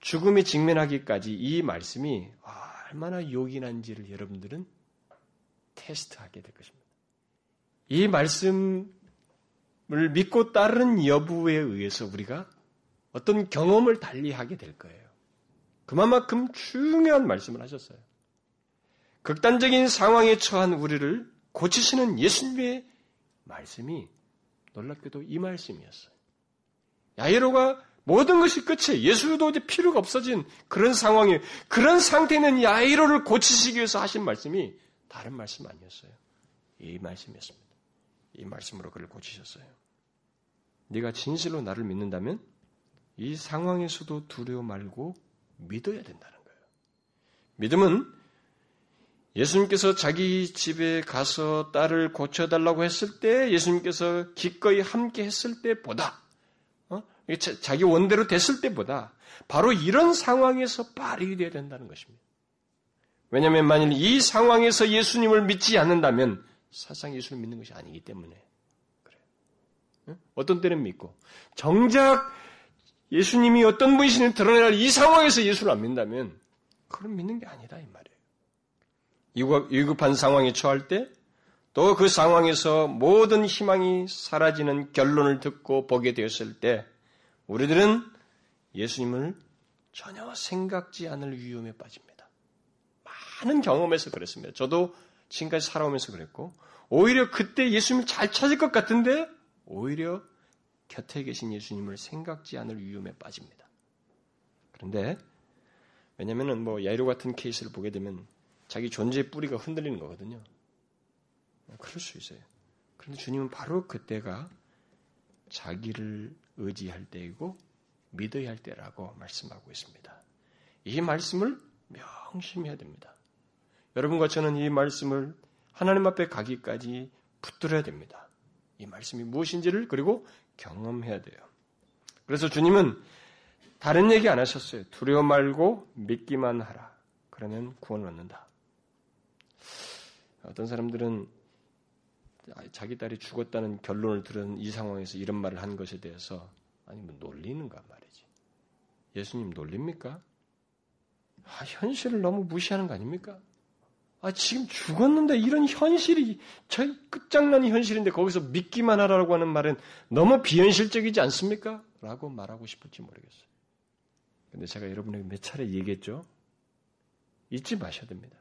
죽음이 직면하기까지 이 말씀이 얼마나 요긴한지를 여러분들은 테스트하게 될 것입니다. 이 말씀을 믿고 따르는 여부에 의해서 우리가 어떤 경험을 달리하게 될 거예요. 그만큼 중요한 말씀을 하셨어요. 극단적인 상황에 처한 우리를 고치시는 예수님의 말씀이 놀랍게도 이 말씀이었어요. 야이로가 모든 것이 끝이에요. 예수도 이제 필요가 없어진 그런 상황에 그런 상태는 야이로를 고치시기 위해서 하신 말씀이 다른 말씀 아니었어요. 이 말씀이었습니다. 이 말씀으로 그를 고치셨어요. 네가 진실로 나를 믿는다면 이 상황에서도 두려워 말고 믿어야 된다는 거예요. 믿음은 예수님께서 자기 집에 가서 딸을 고쳐달라고 했을 때 예수님께서 기꺼이 함께 했을 때보다 어? 자기 원대로 됐을 때보다 바로 이런 상황에서 발휘되어야 된다는 것입니다. 왜냐하면 만일 이 상황에서 예수님을 믿지 않는다면 사상 예수를 믿는 것이 아니기 때문에. 어떤 때는 믿고 정작 예수님이 어떤 분이신지 드러내라 이 상황에서 예수를 안 믿는다면 그럼 믿는 게 아니다 이 말이에요. 위급한 상황에 처할 때 또 그 상황에서 모든 희망이 사라지는 결론을 듣고 보게 되었을 때 우리들은 예수님을 전혀 생각지 않을 위험에 빠집니다. 많은 경험에서 그랬습니다. 저도 지금까지 살아오면서 그랬고 오히려 그때 예수님을 잘 찾을 것 같은데 오히려 곁에 계신 예수님을 생각지 않을 위험에 빠집니다. 그런데 왜냐하면 뭐 야이로 같은 케이스를 보게 되면 자기 존재의 뿌리가 흔들리는 거거든요. 그럴 수 있어요. 그런데 주님은 바로 그때가 자기를 의지할 때이고 믿어야 할 때라고 말씀하고 있습니다. 이 말씀을 명심해야 됩니다. 여러분과 저는 이 말씀을 하나님 앞에 가기까지 붙들어야 됩니다. 이 말씀이 무엇인지를 그리고 경험해야 돼요. 그래서 주님은 다른 얘기 안 하셨어요. 두려워 말고 믿기만 하라. 그러면 구원을 얻는다. 어떤 사람들은 자기 딸이 죽었다는 결론을 들은 이 상황에서 이런 말을 한 것에 대해서 아니 뭐 놀리는가 말이지. 예수님 놀립니까? 아, 현실을 너무 무시하는 거 아닙니까? 아, 지금 죽었는데 이런 현실이, 저 끝장난 현실인데 거기서 믿기만 하라고 하는 말은 너무 비현실적이지 않습니까? 라고 말하고 싶을지 모르겠어요. 근데 제가 여러분에게 몇 차례 얘기했죠? 잊지 마셔야 됩니다.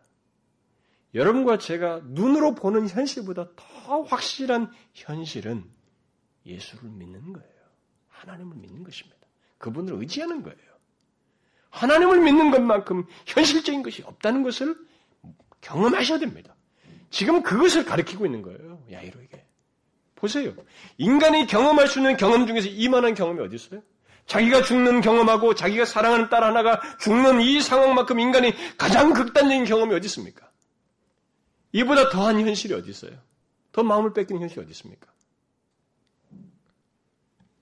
여러분과 제가 눈으로 보는 현실보다 더 확실한 현실은 예수를 믿는 거예요. 하나님을 믿는 것입니다. 그분을 의지하는 거예요. 하나님을 믿는 것만큼 현실적인 것이 없다는 것을 경험하셔야 됩니다. 지금 그것을 가리키고 있는 거예요. 야이로에게. 보세요. 인간이 경험할 수 있는 경험 중에서 이만한 경험이 어디 있어요? 자기가 죽는 경험하고 자기가 사랑하는 딸 하나가 죽는 이 상황만큼 인간이 가장 극단적인 경험이 어디 있습니까? 이보다 더한 현실이 어디 있어요? 더 마음을 뺏기는 현실이 어디 있습니까?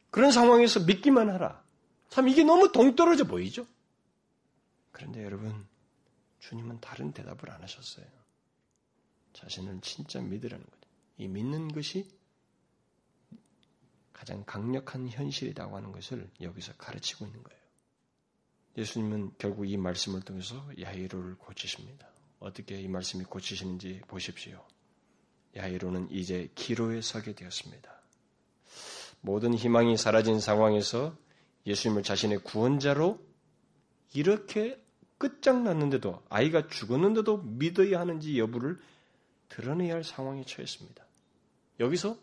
그런 상황에서 믿기만 하라. 참 이게 너무 동떨어져 보이죠? 그런데 여러분, 주님은 다른 대답을 안 하셨어요. 자신을 진짜 믿으라는 거죠. 이 믿는 것이 가장 강력한 현실이라고 하는 것을 여기서 가르치고 있는 거예요. 예수님은 결국 이 말씀을 통해서 야이로를 고치십니다. 어떻게 이 말씀이 고치시는지 보십시오. 야이로는 이제 기로에 서게 되었습니다. 모든 희망이 사라진 상황에서 예수님을 자신의 구원자로 이렇게 끝장났는데도 아이가 죽었는데도 믿어야 하는지 여부를 드러내야 할 상황에 처했습니다. 여기서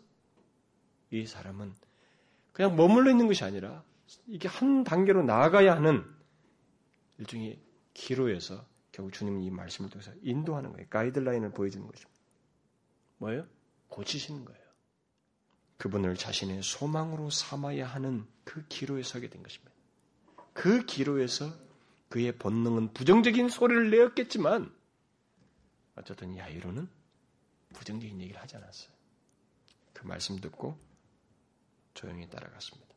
이 사람은 그냥 머물러 있는 것이 아니라 이게 한 단계로 나아가야 하는 일종의 기로에서 결국 주님은 이 말씀을 통해서 인도하는 거예요. 가이드라인을 보여주는 것입니다. 뭐예요? 고치시는 거예요. 그분을 자신의 소망으로 삼아야 하는 그 기로에 서게 된 것입니다. 그 기로에서 그의 본능은 부정적인 소리를 내었겠지만 어쨌든 야이로는 부정적인 얘기를 하지 않았어요. 그 말씀 듣고 조용히 따라갔습니다.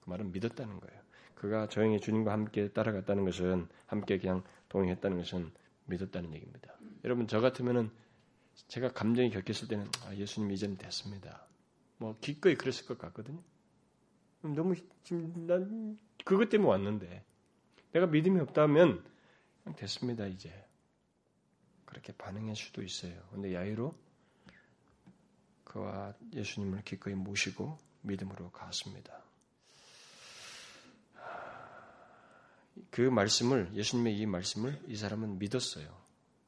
그 말은 믿었다는 거예요. 그가 조용히 주님과 함께 따라갔다는 것은 함께 그냥 동행했다는 것은 믿었다는 얘기입니다. 여러분 저 같으면은 제가 감정이 격했을 때는 아, 예수님 이제는 됐습니다. 뭐 기꺼이 그랬을 것 같거든요. 너무 지금 난 그것 때문에 왔는데 내가 믿음이 없다면 됐습니다 이제 그렇게 반응할 수도 있어요. 근데 야이로 그와 예수님을 기꺼이 모시고 믿음으로 갔습니다. 그 말씀을 예수님의 이 말씀을 이 사람은 믿었어요.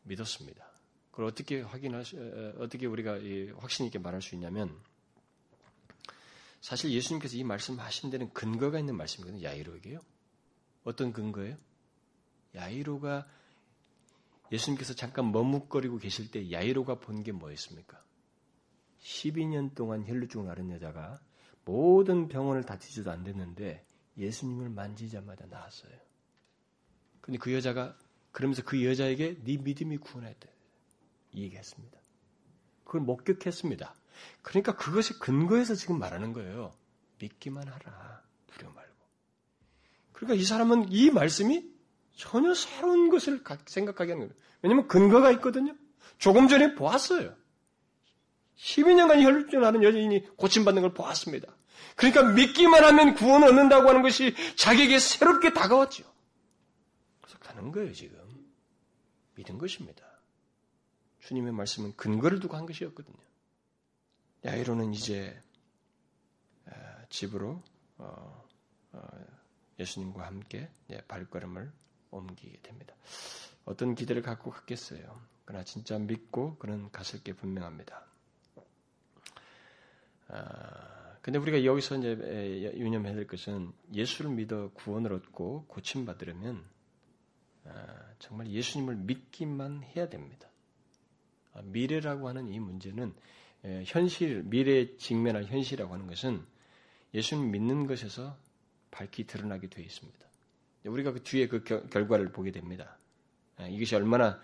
믿었습니다. 그걸 어떻게 확인하시 어떻게 우리가 확신 있게 말할 수 있냐면 사실 예수님께서 이 말씀하신 데는 근거가 있는 말씀이거든요. 야이로에게요. 어떤 근거예요? 야이로가 예수님께서 잠깐 머뭇거리고 계실 때 야이로가 본 게 뭐였습니까? 12년 동안 혈루증을 앓은 여자가 모든 병원을 다 뒤져도 안 됐는데 예수님을 만지자마자 나았어요. 근데 그 여자가 그러면서 그 여자에게 네 믿음이 구원했대. 이 얘기했습니다. 그걸 목격했습니다. 그러니까 그것이 근거에서 지금 말하는 거예요. 믿기만 하라. 두려워 말고. 그러니까 이 사람은 이 말씀이 전혀 새로운 것을 생각하게 하는 거예요. 왜냐하면 근거가 있거든요. 조금 전에 보았어요. 12년간 혈루증하는 여인이 고침받는 걸 보았습니다. 그러니까 믿기만 하면 구원 을 얻는다고 하는 것이 자기에게 새롭게 다가왔죠. 그래서 가는 거예요, 지금. 믿은 것입니다. 주님의 말씀은 근거를 두고 한 것이었거든요. 야이로는 이제 집으로 어, 어, 예수님과 함께 발걸음을 옮기게 됩니다. 어떤 기대를 갖고 갔겠어요. 그러나 진짜 믿고 그는 갔을 게 분명합니다. 아, 근데 우리가 여기서 이제 유념해야 될 것은 예수를 믿어 구원을 얻고 고침 받으려면 아, 정말 예수님을 믿기만 해야 됩니다. 아, 미래라고 하는 이 문제는 현실, 미래에 직면할 현실이라고 하는 것은 예수님 믿는 것에서 밝히 드러나게 되어 있습니다. 우리가 그 뒤에 그 결과를 보게 됩니다. 이것이 얼마나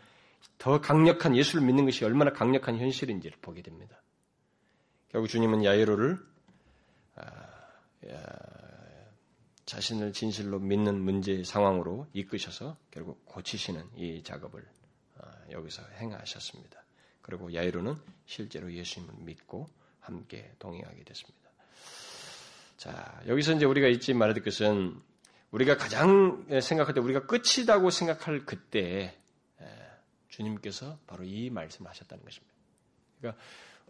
더 강력한 예수를 믿는 것이 얼마나 강력한 현실인지를 보게 됩니다. 결국 주님은 야이로를 아, 자신을 진실로 믿는 문제 상황으로 이끄셔서 결국 고치시는 이 작업을 아, 여기서 행하셨습니다. 그리고 야이로는 실제로 예수님을 믿고 함께 동행하게 됐습니다. 자, 여기서 이제 우리가 잊지 말아야 될 것은 우리가 가장 생각할 때 우리가 끝이라고 생각할 그때 주님께서 바로 이 말씀을 하셨다는 것입니다. 그러니까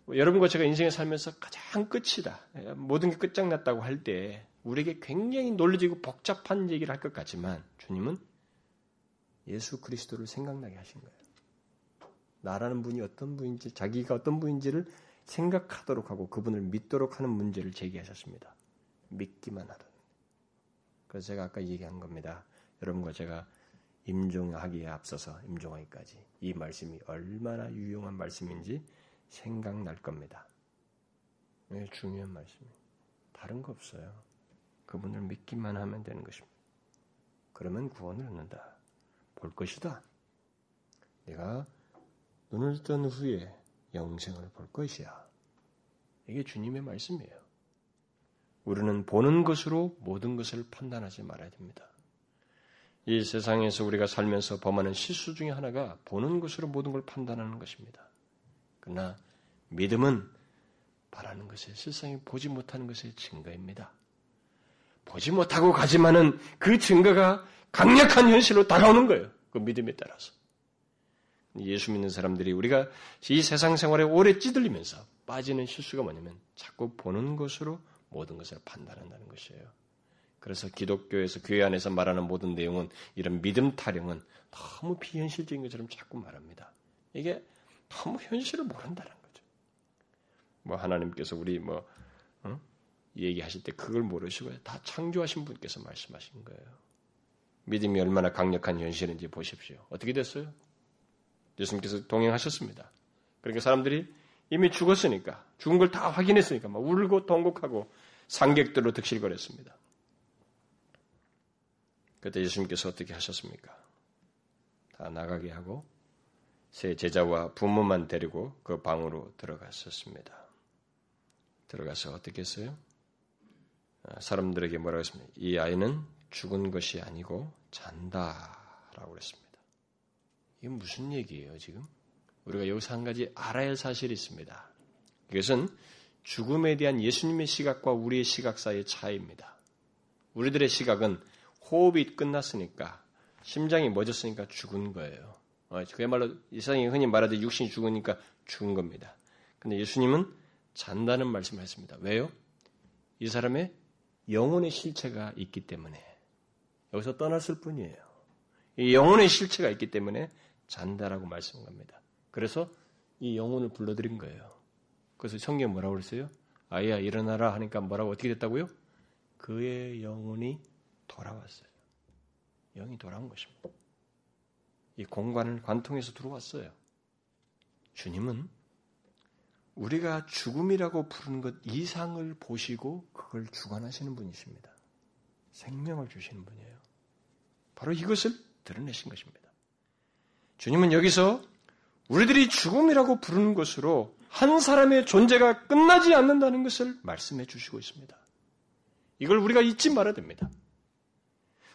여러분과 제가 인생에 살면서 가장 끝이다. 모든 게 끝장났다고 할 때 우리에게 굉장히 논리적이고 복잡한 얘기를 할 것 같지만 주님은 예수 그리스도를 생각나게 하신 거예요. 나라는 분이 어떤 분인지 자기가 어떤 분인지를 생각하도록 하고 그분을 믿도록 하는 문제를 제기하셨습니다. 믿기만 하라. 그래서 제가 아까 얘기한 겁니다. 여러분과 제가 임종하기에 앞서서 임종하기까지 이 말씀이 얼마나 유용한 말씀인지 생각날 겁니다. 네, 중요한 말씀이에요. 다른 거 없어요. 그분을 믿기만 하면 되는 것입니다. 그러면 구원을 얻는다. 볼 것이다. 내가 눈을 뜬 후에 영생을 볼 것이야. 이게 주님의 말씀이에요. 우리는 보는 것으로 모든 것을 판단하지 말아야 됩니다. 이 세상에서 우리가 살면서 범하는 실수 중에 하나가 보는 것으로 모든 걸 판단하는 것입니다. 그러나 믿음은 바라는 것에 세상에 보지 못하는 것의 증거입니다. 보지 못하고 가지만은 그 증거가 강력한 현실로 다가오는 거예요. 그 믿음에 따라서. 예수 믿는 사람들이 우리가 이 세상 생활에 오래 찌들리면서 빠지는 실수가 뭐냐면 자꾸 보는 것으로 모든 것을 판단한다는 것이에요. 그래서 기독교에서 교회 안에서 말하는 모든 내용은 이런 믿음 타령은 너무 비현실적인 것처럼 자꾸 말합니다. 이게 너무 현실을 모른다는 거죠. 뭐 하나님께서 우리 뭐 어? 얘기하실 때 그걸 모르시고 다 창조하신 분께서 말씀하신 거예요. 믿음이 얼마나 강력한 현실인지 보십시오. 어떻게 됐어요? 예수님께서 동행하셨습니다. 그러니까 사람들이 이미 죽었으니까 죽은 걸 다 확인했으니까 막 울고 통곡하고 상객들로 득실거렸습니다. 그때 예수님께서 어떻게 하셨습니까? 다 나가게 하고 세 제자와 부모만 데리고 그 방으로 들어갔었습니다. 들어가서 어떻게 했어요? 아, 사람들에게 뭐라고 했습니까? 이 아이는 죽은 것이 아니고 잔다라고 그랬습니다. 이게 무슨 얘기예요, 지금? 우리가 여기서 한 가지 알아야 할 사실이 있습니다. 이것은 죽음에 대한 예수님의 시각과 우리의 시각 사이의 차이입니다. 우리들의 시각은 호흡이 끝났으니까 심장이 멎었으니까 죽은 거예요. 어, 그야말로 이상이 흔히 말하듯 육신이 죽으니까 죽은 겁니다. 근데 예수님은 잔다는 말씀을 했습니다. 왜요? 이 사람의 영혼의 실체가 있기 때문에 여기서 떠났을 뿐이에요. 이 영혼의 실체가 있기 때문에 잔다라고 말씀합니다. 그래서 이 영혼을 불러들인 거예요. 그래서 성경 뭐라고 그랬어요? 아이야 일어나라 하니까 뭐라고 어떻게 됐다고요? 그의 영혼이 돌아왔어요. 영이 돌아온 것입니다. 이 공간을 관통해서 들어왔어요. 주님은 우리가 죽음이라고 부르는 것 이상을 보시고 그걸 주관하시는 분이십니다. 생명을 주시는 분이에요. 바로 이것을 드러내신 것입니다. 주님은 여기서 우리들이 죽음이라고 부르는 것으로 한 사람의 존재가 끝나지 않는다는 것을 말씀해 주시고 있습니다. 이걸 우리가 잊지 말아야 됩니다.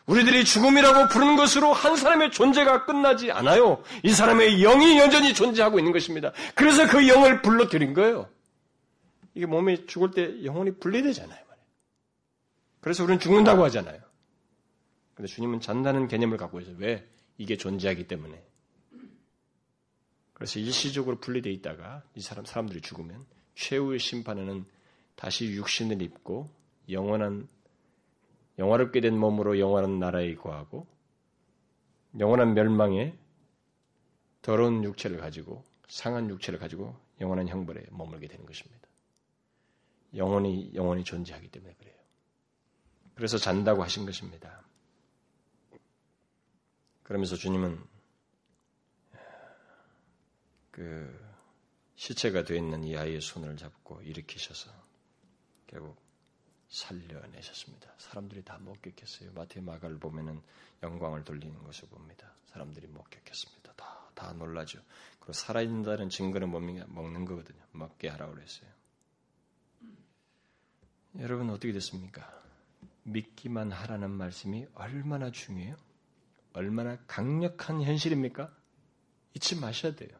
우리들이 죽음이라고 부르는 것으로 한 사람의 존재가 끝나지 않아요. 이 사람의 영이 여전히 존재하고 있는 것입니다. 그래서 그 영을 불러들인 거예요. 이게 몸에 죽을 때 영혼이 분리되잖아요. 그래서 우리는 죽는다고 하잖아요. 근데 주님은 잔다는 개념을 갖고 있어요. 왜? 이게 존재하기 때문에. 그래서 일시적으로 분리되어 있다가 이 사람 사람들이 죽으면 최후의 심판에는 다시 육신을 입고 영원한 영화롭게 된 몸으로 영원한 나라에 거하고 영원한 멸망에 더러운 육체를 가지고 상한 육체를 가지고 영원한 형벌에 머물게 되는 것입니다. 영원히 영원히 존재하기 때문에 그래요. 그래서 잔다고 하신 것입니다. 그러면서 주님은 그 시체가 되어 있는 이 아이의 손을 잡고 일으키셔서 결국 살려내셨습니다. 사람들이 다 목격했어요. 마태 마가를 보면은 영광을 돌리는 것을 봅니다. 사람들이 목격했습니다. 다, 다 놀라죠. 그리고 살아있다는 증거는? 먹는 거거든요. 먹게 하라고 그랬어요. 여러분 어떻게 됐습니까? 믿기만 하라는 말씀이 얼마나 중요해요? 얼마나 강력한 현실입니까? 잊지 마셔야 돼요.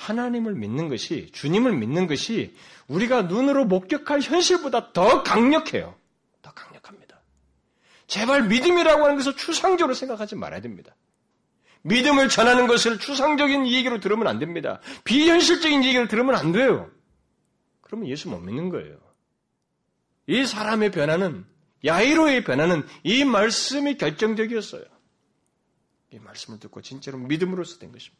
하나님을 믿는 것이, 주님을 믿는 것이 우리가 눈으로 목격할 현실보다 더 강력해요. 더 강력합니다. 제발 믿음이라고 하는 것을 추상적으로 생각하지 말아야 됩니다. 믿음을 전하는 것을 추상적인 얘기로 들으면 안 됩니다. 비현실적인 얘기를 들으면 안 돼요. 그러면 예수 못 믿는 거예요. 이 사람의 변화는, 야이로의 변화는 이 말씀이 결정적이었어요. 이 말씀을 듣고 진짜로 믿음으로써 된 것입니다.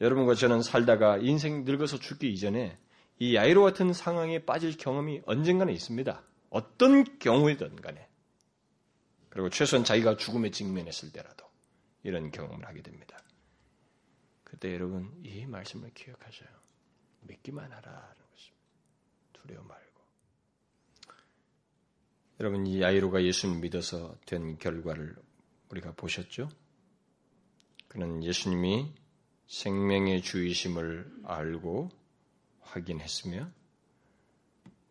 여러분과 저는 살다가 인생 늙어서 죽기 이전에 이 야이로 같은 상황에 빠질 경험이 언젠가는 있습니다. 어떤 경우이든 간에. 그리고 최소한 자기가 죽음에 직면했을 때라도 이런 경험을 하게 됩니다. 그때 여러분 이 말씀을 기억하셔요. 믿기만 하라는 것입니다. 두려워 말고. 여러분 이 야이로가 예수님 믿어서 된 결과를 우리가 보셨죠? 그는 예수님이 생명의 주이심을 알고 확인했으며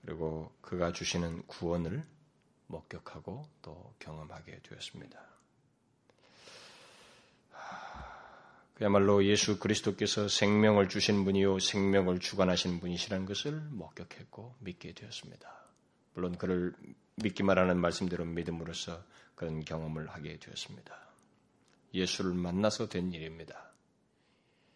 그리고 그가 주시는 구원을 목격하고 또 경험하게 되었습니다. 그야말로 예수 그리스도께서 생명을 주신 분이요 생명을 주관하신 분이시라는 것을 목격했고 믿게 되었습니다. 물론 그를 믿기만 하는 말씀대로 믿음으로써 그런 경험을 하게 되었습니다. 예수를 만나서 된 일입니다.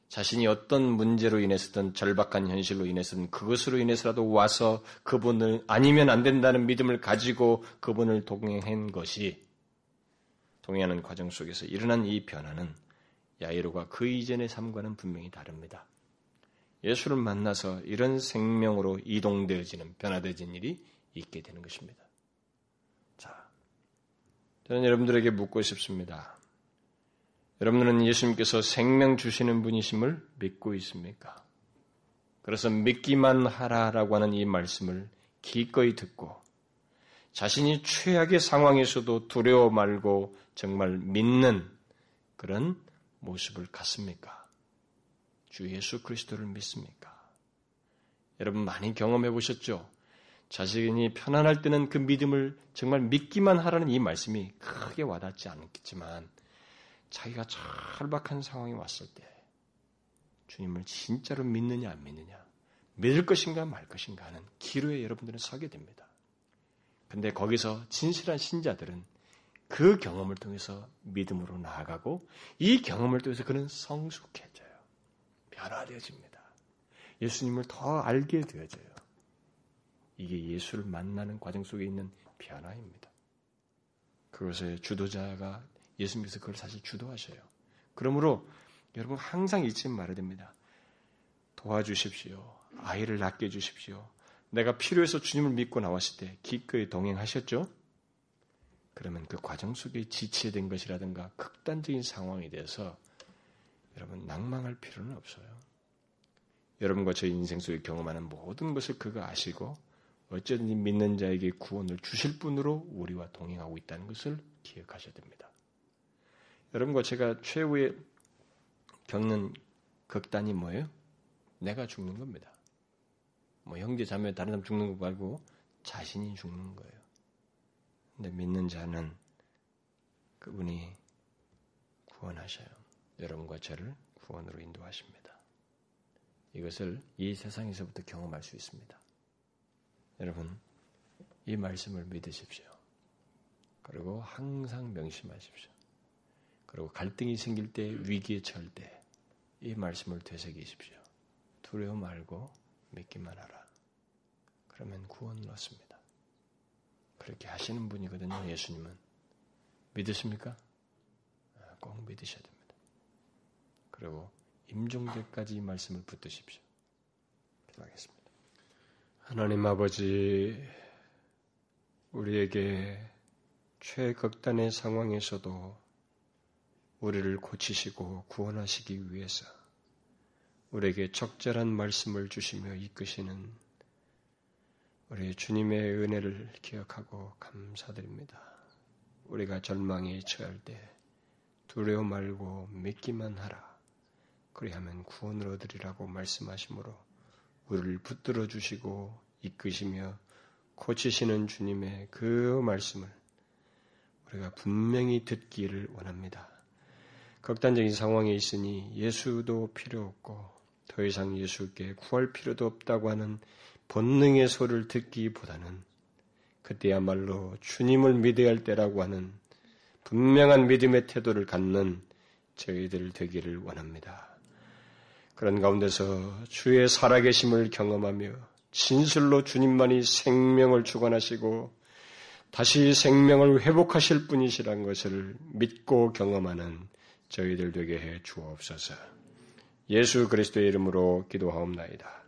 자신이 어떤 문제로 인해서든 절박한 현실로 인해서든 그것으로 인해서라도 와서 그분을 아니면 안 된다는 믿음을 가지고 그분을 동행한 것이 동행하는 과정 속에서 일어난 이 변화는 야이로가 그 이전의 삶과는 분명히 다릅니다. 예수를 만나서 이런 생명으로 이동되어지는 변화되어진 일이 있게 되는 것입니다. 자, 저는 여러분들에게 묻고 싶습니다. 여러분들은 예수님께서 생명 주시는 분이심을 믿고 있습니까? 그래서 믿기만 하라라고 하는 이 말씀을 기꺼이 듣고 자신이 최악의 상황에서도 두려워 말고 정말 믿는 그런 모습을 갖습니까? 주 예수 그리스도를 믿습니까? 여러분 많이 경험해 보셨죠? 자신이 편안할 때는 그 믿음을 정말 믿기만 하라는 이 말씀이 크게 와닿지 않겠지만 자기가 절박한 상황이 왔을 때 주님을 진짜로 믿느냐 안 믿느냐 믿을 것인가 말 것인가 하는 기로에 여러분들은 서게 됩니다. 근데 거기서 진실한 신자들은 그 경험을 통해서 믿음으로 나아가고 이 경험을 통해서 그는 성숙해져요. 변화되어집니다. 예수님을 더 알게 되어져요. 이게 예수를 만나는 과정 속에 있는 변화입니다. 그것의 주도자가 예수님께서 그걸 사실 주도하셔요. 그러므로 여러분 항상 잊지 말아야 됩니다. 도와주십시오. 아이를 낳게 해주십시오. 내가 필요해서 주님을 믿고 나왔을 때 기꺼이 동행하셨죠? 그러면 그 과정 속에 지체된 것이라든가 극단적인 상황에 대해서 여러분 낭망할 필요는 없어요. 여러분과 저 인생 속에 경험하는 모든 것을 그가 아시고 어쨌든지 믿는 자에게 구원을 주실 분으로 우리와 동행하고 있다는 것을 기억하셔야 됩니다. 여러분과 제가 최후에 겪는 극단이 뭐예요? 내가 죽는 겁니다. 뭐 형제 자매 다른 사람 죽는 거 말고 자신이 죽는 거예요. 근데 믿는 자는 그분이 구원하셔요. 여러분과 저를 구원으로 인도하십니다. 이것을 이 세상에서부터 경험할 수 있습니다. 여러분, 이 말씀을 믿으십시오. 그리고 항상 명심하십시오. 그리고 갈등이 생길 때, 위기에 처할 때, 이 말씀을 되새기십시오. 두려워 말고 믿기만 하라. 그러면 구원을 얻습니다. 그렇게 하시는 분이거든요, 예수님은. 믿으십니까? 아, 꼭 믿으셔야 됩니다. 그리고 임종대까지 이 말씀을 붙드십시오. 기도하겠습니다. 하나님 아버지, 우리에게 최극단의 상황에서도 우리를 고치시고 구원하시기 위해서 우리에게 적절한 말씀을 주시며 이끄시는 우리 주님의 은혜를 기억하고 감사드립니다. 우리가 절망에 처할 때 두려워 말고 믿기만 하라. 그리하면 구원을 얻으리라고 말씀하시므로 우리를 붙들어 주시고 이끄시며 고치시는 주님의 그 말씀을 우리가 분명히 듣기를 원합니다. 극단적인 상황에 있으니 예수도 필요 없고 더 이상 예수께 구할 필요도 없다고 하는 본능의 소리를 듣기보다는 그때야말로 주님을 믿어야 할 때라고 하는 분명한 믿음의 태도를 갖는 저희들 되기를 원합니다. 그런 가운데서 주의 살아계심을 경험하며 진실로 주님만이 생명을 주관하시고 다시 생명을 회복하실 분이시란 것을 믿고 경험하는 저희들 되게 해 주옵소서. 예수 그리스도의 이름으로 기도하옵나이다.